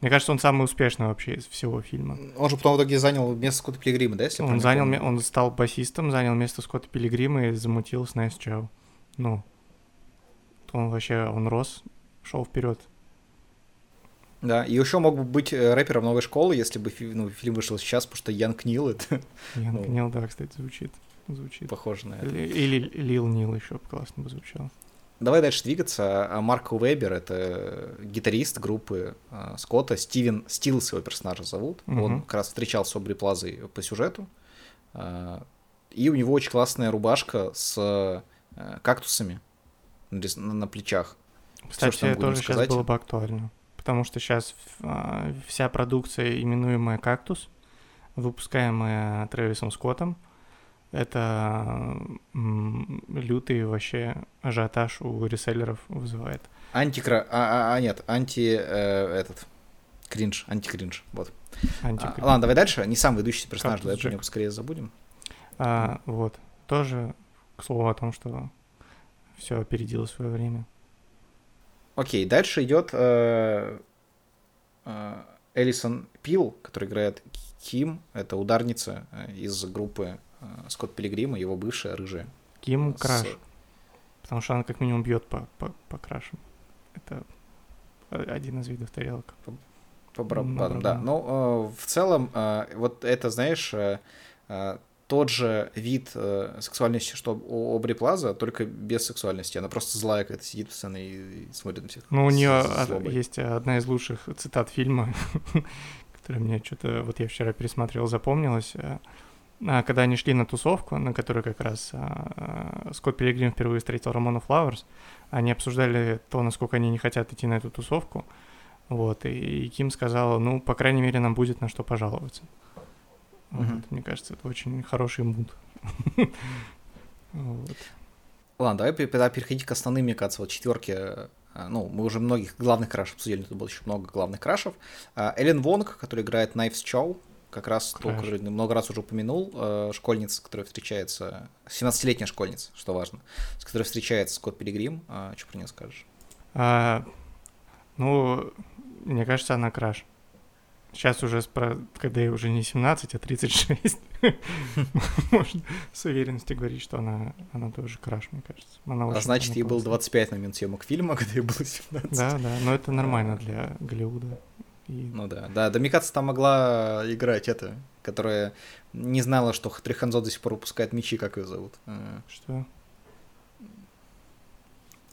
мне кажется, он самый успешный вообще из всего фильма. Он же потом в итоге занял место Скотта Пилигрима, да, если Он занял, помню? он стал басистом, занял место Скотта Пилигрима и замутил с Knives Chau. Ну, он вообще, он рос, шел вперед. Да, и еще мог бы быть э, рэпером новой школы, если бы ну, фильм вышел сейчас, потому что Янг Нил это Янг Ну. Нил, да, кстати, звучит. Звучит. похоже на это. Или, или Лил Нил еще классно бы звучал. Давай дальше двигаться. А Марк Уэбер — это гитарист группы а, Скотта. Стивен Стилс его персонажа зовут. Он Мгм. как раз встречался с Обри Плазой по сюжету. А, И у него очень классная рубашка с кактусами на плечах. Кстати, что мы будем тоже сейчас сказать. было бы актуально. Потому что сейчас вся продукция, именуемая «Кактус», выпускаемая Трэвисом Скоттом, это лютый вообще ажиотаж у реселлеров вызывает. Антикра... А, а- а, нет, анти... э, этот... Кринж, антикринж, вот. А, Антикринж. ладно, давай дальше. Не самый выдающийся персонаж, давай про него скорее забудем. А, вот. Тоже, к слову о том, что все опередило свое время. Окей, дальше идет э, э, Элисон Пил, который играет Ким. Это ударница э, из группы э, Скотт Пилигрима, его бывшая рыжая. Ким С- Краш, потому что она как минимум бьет по, по, по крашам. Это один из видов тарелок. По барабанам, Ну, да. Но э, в целом, э, вот это, знаешь, э, э, тот же вид э, сексуальности, что у Обри Плаза, только без сексуальности. Она просто злая, когда сидит постоянно и, и смотрит на всех. Ну, у нее есть одна из лучших цитат фильма, которая мне что-то, вот я вчера пересматривал, запомнилась. А, Когда они шли на тусовку, на которой как раз а, а, Скотт Пилигрим впервые встретил Рамона Флауэрс, они обсуждали то, насколько они не хотят идти на эту тусовку. Вот, и Ким сказала, ну, по крайней мере, нам будет на что пожаловаться. Мгм. Вот, мне кажется, это очень хороший муд. Вот. Ладно, давай тогда переходить к основным, мне кажется, вот четверке. Ну, мы уже многих главных крашев обсудили, тут было еще много главных крашев. Эллен Вонг, который играет Найвс Чоу, как раз ту, который много раз уже упомянул, э, школьница, которая встречается, 17-летняя школьница, что важно, с которой встречается Скотт Пилигрим. А, что про нее скажешь? А, ну, мне кажется, она краш. Сейчас уже, спро- когда ей уже не 17, а 36, можно с уверенностью говорить, что она, она тоже краш, мне кажется. Она А значит, ей было классная. 25 на момент съемок фильма, когда ей было 17. Да, да, но это нормально для Голливуда. И Ну да, да, кажется, там могла играть эта, которая не знала, что Триханзо до сих пор выпускает мечи, как ее зовут. что?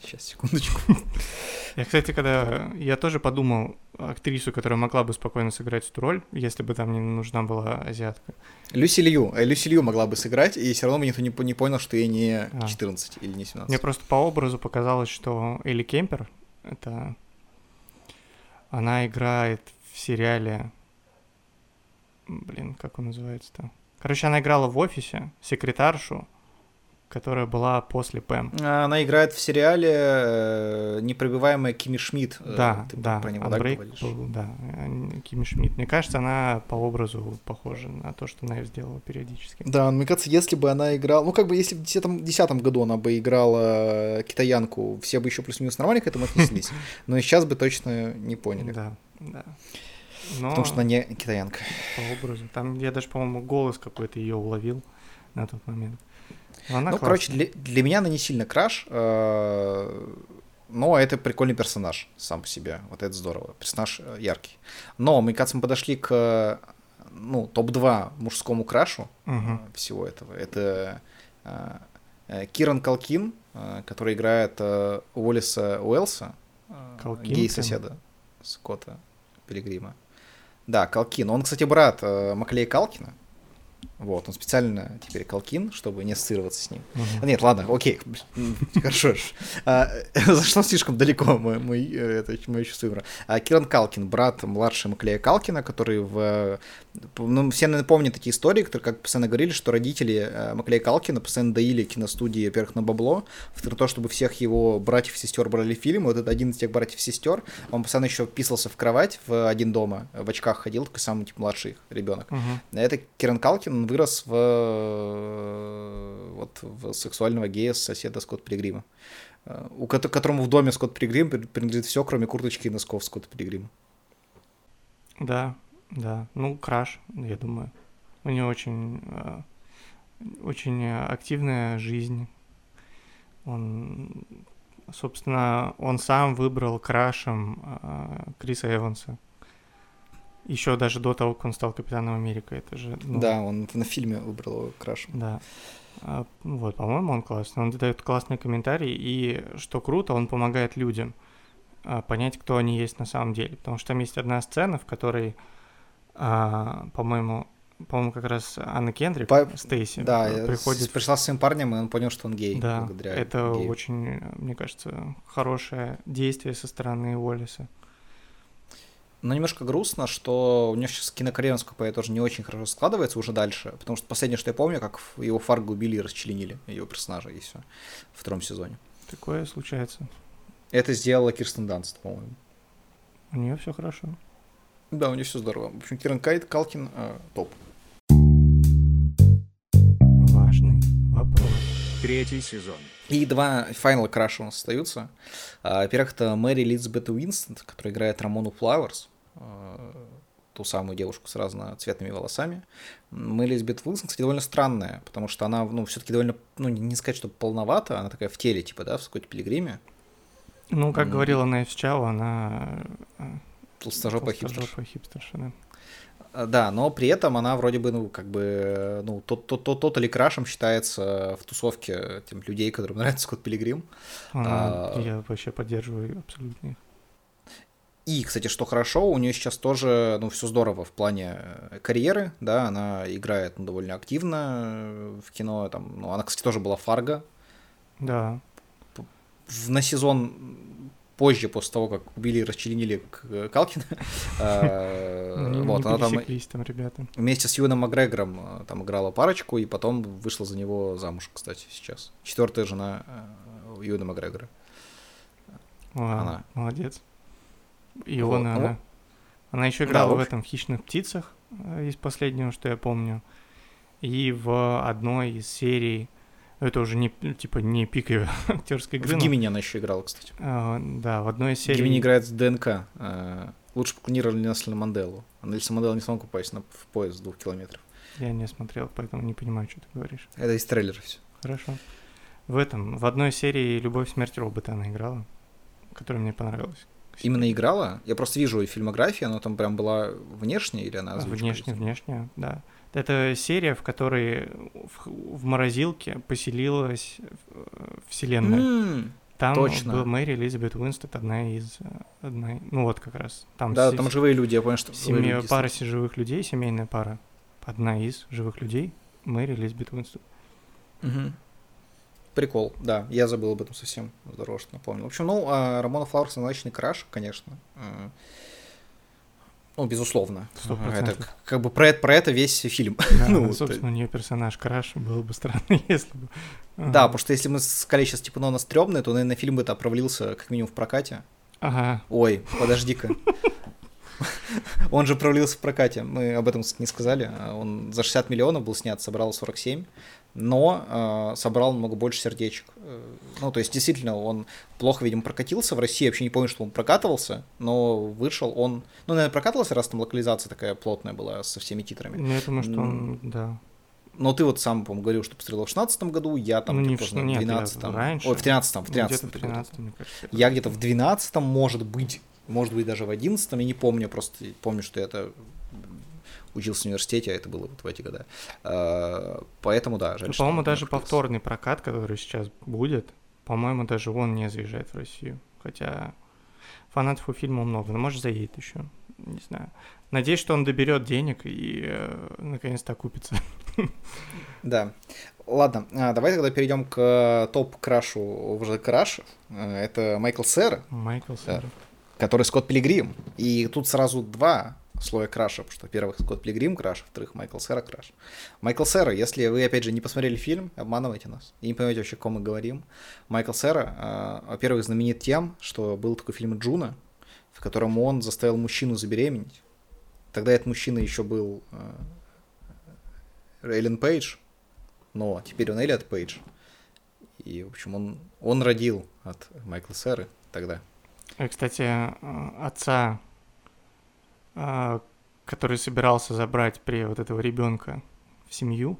Сейчас, секундочку. Я, кстати, когда... Я тоже подумал актрису, которая могла бы спокойно сыграть эту роль, если бы там не нужна была азиатка. Люси Лью. Э, Люси Лью могла бы сыграть, и все равно бы никто не, не понял, что ей не А. 14 или не 17. Мне просто по образу показалось, что Элли Кемпер, это... Она играет в сериале... Блин, как он называется-то? Короче, она играла в офисе секретаршу которая была после Пэм. Она играет в сериале э, «Непробиваемая Кими Шмидт». Э, Да, Ты да, про него, да, говоришь? да, э, Кими Шмидт. Мне кажется, она по образу похожа на то, что Найв сделала периодически. Да, мне кажется, если бы она играла... Ну, как бы, если в 2010 году она бы играла китаянку, все бы еще плюс-минус нормально к этому отнеслись. Но сейчас бы точно не поняли. Да, да. Но Потому что она не китаянка. по образу. Там я даже, по-моему, голос какой-то ее уловил на тот момент. Она ну, классная. короче, для, для меня она не сильно краш, э, но это прикольный персонаж сам по себе. Вот это здорово. Персонаж э, яркий. Но, мне кажется, мы подошли к ну, топ-2 мужскому крашу э, всего этого. Это э, э, Киран Калкин, э, который играет э, Уоллиса Уэлса, э, гей-соседа Скотта Пилигрима. Да, Калкин. Он, кстати, брат э, Маклея Калкина. Вот, он специально теперь Калкин, чтобы не ассоциироваться с ним. А, Нет, ладно, окей, хорошо. А, Зашло слишком далеко мой, мой, э, это, мое чувство юмора. А, Киран Калкин, брат младшего Маклея Калкина, который в... э, Ну, все, наверное, помнят такие истории, которые, как постоянно говорили, что родители э, Маклея Калкина постоянно доили киностудии, во-первых, на бабло, во-вторых, то, чтобы всех его братьев и сестер брали в фильм. Вот это один из тех братьев и сестер, он постоянно еще писался в кровать в один дома, в очках ходил, такой самый типа, младший ребенок. Это Киран Калкин, он вырос в, э, вот, в сексуального гея соседа Скотт Пилигрима, э, у кото- которому в доме Скотт Пилигрим при- принадлежит все, кроме курточки и носков Скотта Пилигрима. Да, да. Ну, краш, я думаю. У него очень, э, очень активная жизнь. Он, собственно, он сам выбрал крашем Криса Эванса. Еще даже до того, как он стал Капитаном Америка. Это же... ну, Да, он на фильме выбрал его крашем. Да. А, Вот, по-моему, он классный. Он дает классные комментарии, и что круто, он помогает людям а, понять, кто они есть на самом деле. Потому что там есть одна сцена, в которой, а, по-моему, по-моему, как раз Анна Кендрик, По- Стейси, Да, э, приходит... пришла с своим парнем, и он понял, что он гей. Да, это гею. очень, мне кажется, хорошее действие со стороны Уоллиса. Но немножко грустно, что у него сейчас кинокарьера, насколько я тоже не очень хорошо складывается уже дальше, потому что последнее, что я помню, как его Фарго убили и расчленили, его персонажа, и все, в втором сезоне. Такое случается. Это сделала Кирстен Данст, по-моему. У нее все хорошо. Да, у нее все здорово. В общем, Киран Кайт, Калкин э, топ. Важный вопрос. Третий сезон. И два файнала краша у нас остаются. А, Во-первых, это Мэри Элизабет Уинстон, которая играет Рамону Флауэрс, ту самую девушку с разноцветными волосами. Мэри Элизабет Уинстон, кстати, довольно странная, потому что она, ну, все-таки довольно, ну, не сказать, что полновата, она такая в теле, типа, да, в какой-то пилигриме. Ну, как М. говорила Найв Чао, она... э, Толстожопая хипстер. толстожопая хипстерша, да. А, Да, но при этом она вроде бы, ну, как бы, ну, тот, тот, тот, тот или крашем считается в тусовке тем людей, которым нравится Скотт Пилигрим. Она- А. Я вообще поддерживаю абсолютно их. И, кстати, что хорошо, у нее сейчас тоже, ну, все здорово в плане э, карьеры, да, она играет ну, довольно активно э, в кино, там, ну, она, кстати, тоже была Фарго, Да. в- на сезон позже, после того, как убили и расчленили К- Калкина, э, Они вот, она там пересеклись там, ребята. вместе с Юэном Макгрегором э, там играла парочку, и потом вышла за него замуж, кстати, сейчас. Четвертая жена э, Юэна Макгрегора. Она. молодец. И Вот, он, ну, она. Она еще да, играла в в этом в «Хищных птицах» э, из последнего, что я помню. И в одной из серий, это уже не, ну, типа, не пик ее актерской игры, В но, Гимини она еще играла, кстати. э, да, в одной из серий... Гимини играет с ДНК. э, Лучше бы клонировали Нельсона Манделу. А Нельсон Мандела не смог упасть на, в поезд двух километров. Я не смотрел, поэтому не понимаю, что ты говоришь. Это из трейлера все. Хорошо. В этом, в одной серии «Любовь, смерть робота» она играла, которая мне понравилась. Именно играла? Я просто вижу ее фильмографию, она там прям была внешняя или она озвучка? Внешне, внешне, да. Это серия, в которой в, в морозилке поселилась э, вселенная. М, Там точно. был Мэри Элизабет Уинстед, одна из... э, Одна, ну вот как раз. Там, Да, се- там живые люди, я понял, что семья- люди пара живых людей, семейная пара. Одна из живых людей Мэри Элизабет Уинстед. Мгм. Прикол, да, я забыл об этом совсем. Здорово, что напомнил. В общем, ну, а, Рамона Флауэрс назначенный краш, конечно. Э, Ну, безусловно. Сто Ага, Это процентов. к- как бы про это, про это весь фильм. Да, Ну, ну, собственно, у нее персонаж Краш, было бы странно, если бы... Да, потому что если мы сказали сейчас, типа, ну, она стрёмная, то, наверное, фильм бы это провалился как минимум в прокате. Ага, Ой, подожди-ка. Он же провалился в прокате. Мы об этом не сказали. Он за 60 миллионов был снят, собрал 47, но э, собрал много больше сердечек. Э, Ну, то есть, действительно, он плохо, видимо, прокатился. В России вообще не помню, что он прокатывался, но вышел он... Ну, наверное, прокатывался, раз там локализация такая плотная была со всеми титрами. ну, я думаю, что он, да. Но ты вот сам, по-моему, говорил, что посмотрел в 16 году, я там Ну, не в- ну, нет, в я 12 раньше. Ой, в 13 в Ну, 13 Где-то в 13 мне кажется. я где-то в 12 может быть, может быть даже в 11 я не помню, просто помню, что это учился в университете, а это было вот в эти года. А, Поэтому, да, жаль, Ну, по-моему, даже открылся. повторный прокат, который сейчас будет, по-моему, даже он не заезжает в Россию. Хотя фанатов у фильма много, но может заедет еще. Не знаю. Надеюсь, что он доберет денег и э, наконец-то окупится. Да. Ладно, а, давай тогда перейдем к топ-крашу уже краш. А, Это Майкл Сера, Майкл Сэр. который Скотт Пилигрим. И тут сразу два слоя краша, потому что, во-первых, Скотт Пилигрим краш, во-вторых, Майкл Сера краш. Майкл Сера, если вы, опять же, не посмотрели фильм, обманывайте нас и не понимаете вообще, о ком мы говорим. Майкл Сера, а, во-первых, знаменит тем, что был такой фильм «Джуно», в котором он заставил мужчину забеременеть. Тогда этот мужчина еще был а, Эллен Пейдж, но теперь он Эллиот Пейдж. И, в общем, он, он родил от Майкла Серы тогда. Э, Кстати, э, отца, э, который собирался забрать при вот этого ребенка в семью,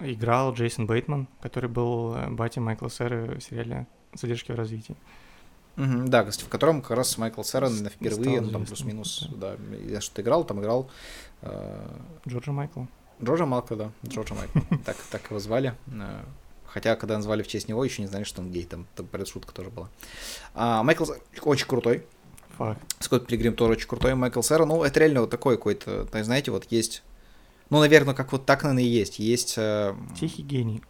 играл Джейсон Бейтман, который был э, батей Майкла Сэры в сериале «Задержки в развитии». Да, кстати, в котором как раз Майкл наверное, впервые, ну, там плюс-минус, да, я что-то играл, там играл э, Джорджа Майкла. Джорджа Майкла, да, Джорджа Майкла, так, так его звали. Э, Хотя, когда назвали в честь него, еще не знали, что он гей, там, там предшутка тоже была. А, Майкл очень крутой, Факт. Скотт Пилигрим тоже очень крутой, Майкл Сера, ну, это реально вот такой какой-то, знаете, вот есть, ну, наверное, как вот так, наверное, и есть. Есть э, Тихий гений.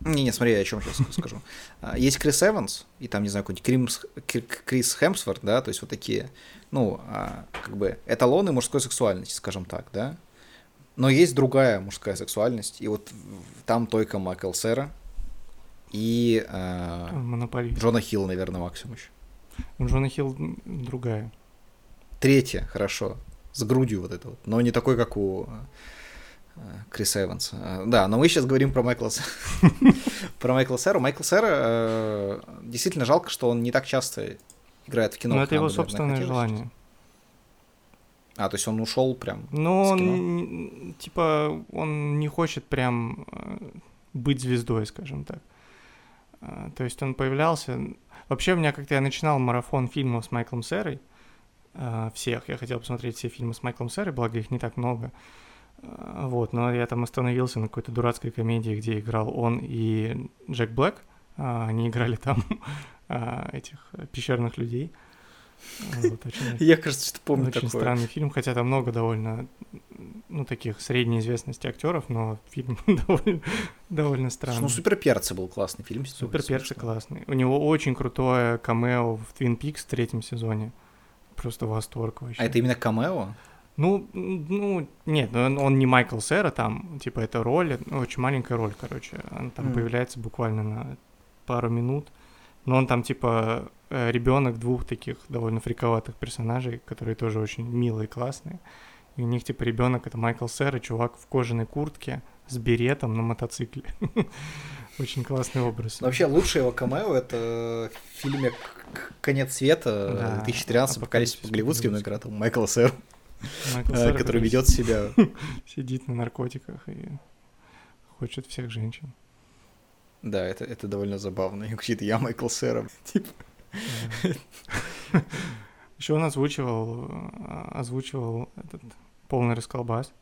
Не, не, смотри, я о чем сейчас скажу. А, Есть Крис Эванс, и там, не знаю, какой-нибудь Крис Хемсворт, да, то есть вот такие, ну, а, как бы эталоны мужской сексуальности, скажем так, да. Но есть другая мужская сексуальность, и вот там только Майкл Сера и Монополист. Джона Хилл, наверное, максимум еще. У Джона Хилл другая. Третья, хорошо, с грудью вот это вот, но не такой, как у а, Криса Эванса. А, Да, но мы сейчас говорим про Майкла про Майкла Сера. Майкл Сера э, действительно жалко, что он не так часто играет в кино. Но это его собственное желание. А, то есть он ушел прям. С он, типа, он не хочет прям э, быть звездой, скажем так. А, То есть он появлялся... Вообще, у меня как-то я начинал марафон фильмов с Майклом Серой. а, Всех. Я хотел посмотреть все фильмы с Майклом Серой, благо их не так много. А, Вот, но я там остановился на какой-то дурацкой комедии, где играл он и Джек Блэк. Они играли там этих э, пещерных людей. Вот, очень Я, кажется, что помню очень такое. странный фильм, хотя там много довольно, ну, таких средней известности актеров, но фильм довольно, довольно странный. Ну, Супер Перцы был классный фильм. Супер перцы смешно. классный. У него очень крутое камео в Twin Peaks в третьем сезоне. Просто восторг вообще. А это именно камео? Ну, ну, нет, ну, он, он не Майкл Сера там, типа, это роль, ну, очень маленькая роль, короче. Он там Мгм. появляется буквально на пару минут. Но он там, типа, ребенок двух таких довольно фриковатых персонажей, которые тоже очень милые и классные. И у них, типа, ребенок это Майкл Сер и чувак в кожаной куртке с беретом на мотоцикле. Очень классный образ. Вообще, лучшее его камео это в фильме «К- «Конец света» Да, 2013 «Апокалипсис но по-голливудски. играл там Майкл Сэр, Майкл э, Сера, который ведет себя Сидит на наркотиках и хочет всех женщин. Да, это, это довольно забавно. И кричит, я Майкл Сера. Типа, Еще он озвучивал, э, озвучивал этот полный расколбас.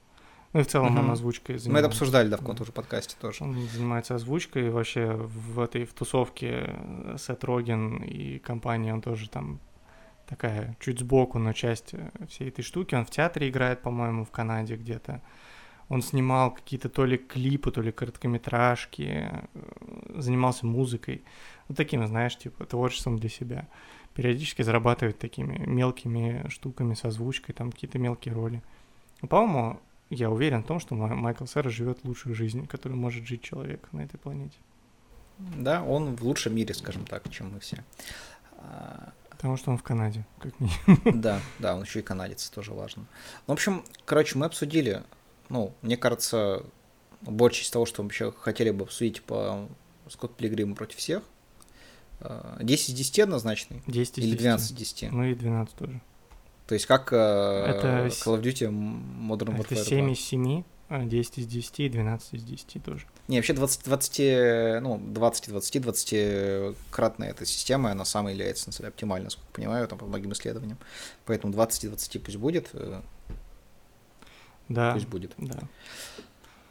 Ну и в целом он озвучкой мы это занимается. обсуждали, да, в каком-то уже подкасте тоже. Он занимается озвучкой, и вообще в этой в тусовке э, Сет Роген и компания, он тоже там такая чуть сбоку, но часть э, всей этой штуки. Он в театре играет, по-моему, в Канаде где-то. Он снимал какие-то то ли клипы, то ли короткометражки, э, занимался музыкой. Вот таким, знаешь, типа творчеством для себя. периодически зарабатывает такими мелкими штуками с озвучкой, там какие-то мелкие роли. Но, по-моему, я уверен в том, что Майкл Сера живет лучшую жизнь, которую может жить человек на этой планете. Да, он в лучшем мире, скажем так, чем мы все. Потому что он в Канаде, как минимум. Да, да, он еще и канадец, тоже важно. В общем, короче, мы обсудили, ну, мне кажется, большая часть того, что мы вообще хотели бы обсудить по Скотт Пилигриму против всех. 10 из 10 однозначный? 10 из Или 10. 12 из 10? Ну и 12 тоже. То есть как э, Это Call of Duty Modern Warfare Это 2? 7 из 7, а 10 из 10 и 12 из 10 тоже. Не, вообще 20, 20, ну, 20, 20, 20 кратная эта система, она самая является, на самом деле, оптимальной, насколько я понимаю, там по многим исследованиям. Поэтому 20 20 пусть будет, э, Да, пусть будет. да.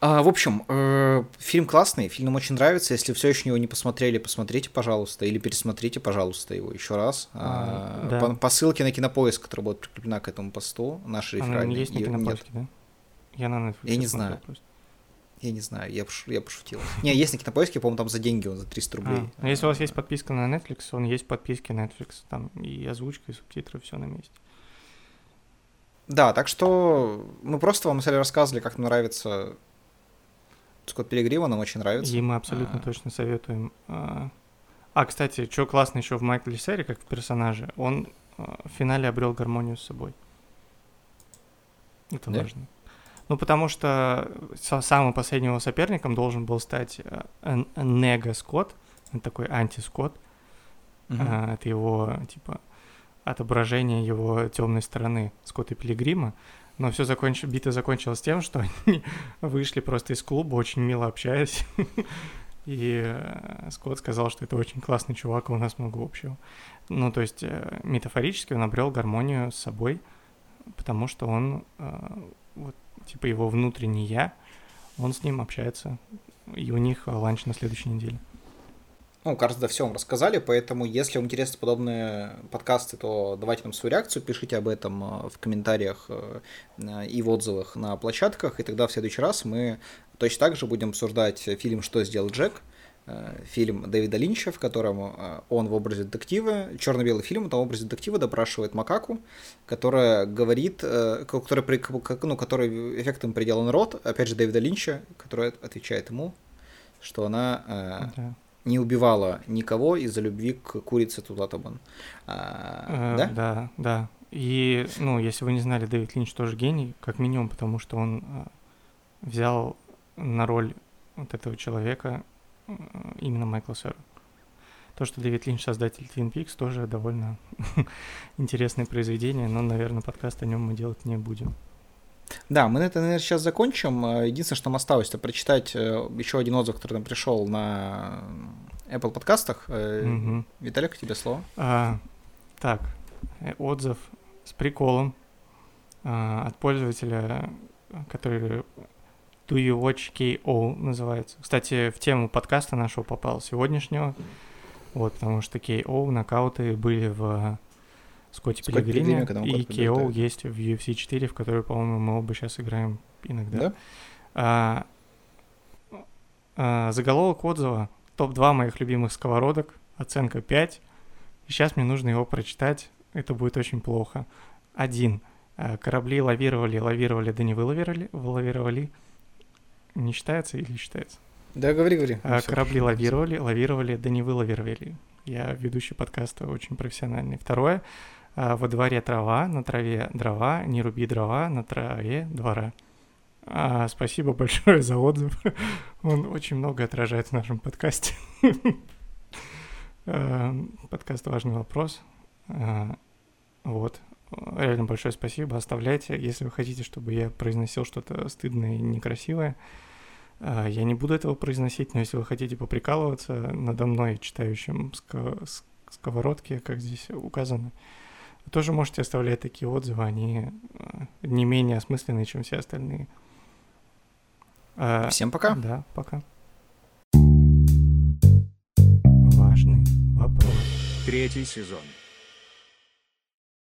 А, в общем, э, фильм классный, фильм нам очень нравится. Если все еще его не посмотрели, посмотрите, пожалуйста, или пересмотрите, пожалуйста, его еще раз. А, А, да. по, по ссылке на кинопоиск, которая будет прикреплена к этому посту, реферальной, не есть на её нет. кинопоиске, да? Я на Netflix Я не знаю. просто. Я не знаю, я, пош, я пошутил. Не, есть на кинопоиске, по-моему, там за деньги, он за 300 рублей. А, ну, если у вас есть подписка на Netflix, он есть в подписке Netflix. Там и озвучка, и субтитры, все на месте. Да, так что мы просто вам, на рассказывали, как нам нравится Скотт Пилигрима, нам очень нравится. И мы абсолютно А. точно советуем. А, а, кстати, что классно еще в Майкле Серри, как в персонаже, он а, в финале обрел гармонию с собой. Это Да? важно. Ну, потому что со- самым последним его соперником должен был стать а, Нега Скотт, такой анти-Скотт. А, это его, типа, отображение его темной стороны Скотта Пилигрима. Но все законч... битва закончилась тем, что они вышли просто из клуба, очень мило общаясь. И э, Скотт сказал, что это очень классный чувак, у нас много общего. Ну, то есть, э, метафорически он обрел гармонию с собой, потому что он, э, вот, типа, его внутренний я, он с ним общается, и у них ланч на следующей неделе. Ну, кажется, да, все вам рассказали, поэтому если вам интересны подобные подкасты, то давайте нам свою реакцию, пишите об этом э, в комментариях э, и в отзывах на площадках, и тогда в следующий раз мы точно так же будем обсуждать фильм «Что сделал Джек», э, фильм Дэвида Линча, в котором он в образе детектива, черно-белый фильм, там образе детектива допрашивает макаку, которая говорит, ко- который, ну, который эффектом приделан рот, опять же, Дэвида Линча, который отвечает ему, что она Да. Не убивала никого из-за любви к курице Тутатабан. А, Э, да? Да, да. И, ну, если вы не знали, Дэвид Линч тоже гений, как минимум, потому что он э, взял на роль вот этого человека э, именно Майкла Сера. То, что Дэвид Линч создатель Twin Peaks, тоже довольно интересное произведение, но, наверное, подкаст о нем мы делать не будем. Да, мы на это, наверное, сейчас закончим. А, Единственное, что нам осталось, это прочитать э, еще один отзыв, который нам пришел на Apple подкастах. Э, Мгм. Виталик, тебе слово. А, так, э, отзыв с приколом а, от пользователя, который Do You Watch KO называется. Кстати, в тему подкаста нашего попал сегодняшнего. Вот, потому что KO, нокауты были в Когда он и побеждает. есть в UFC 4, в которой, по-моему, мы оба сейчас играем иногда. Да? А, а, заголовок отзыва топ-2 моих любимых сковородок, оценка 5. И сейчас мне нужно его прочитать, это будет очень плохо. Один. А, Корабли лавировали, лавировали, да не вылавировали, вылавировали. Не считается или считается? Да, говори, говори. А. Корабли лавировали, лавировали, да не вылавировали. Я ведущий подкаста очень профессиональный. Второе. А, Во дворе трава, на траве дрова, не руби дрова, на траве двора. А, спасибо большое за отзыв. Он очень много отражает в нашем подкасте. А, Подкаст «Важный вопрос». А, Вот. Реально большое спасибо. Оставляйте, если вы хотите, чтобы я произносил что-то стыдное и некрасивое. Я не буду этого произносить, но если вы хотите поприкалываться надо мной, читающим сковородки, как здесь указано, вы тоже можете оставлять такие отзывы, они а, не менее осмысленные, чем все остальные. А, Всем пока. Да, пока. Важный вопрос. Третий сезон.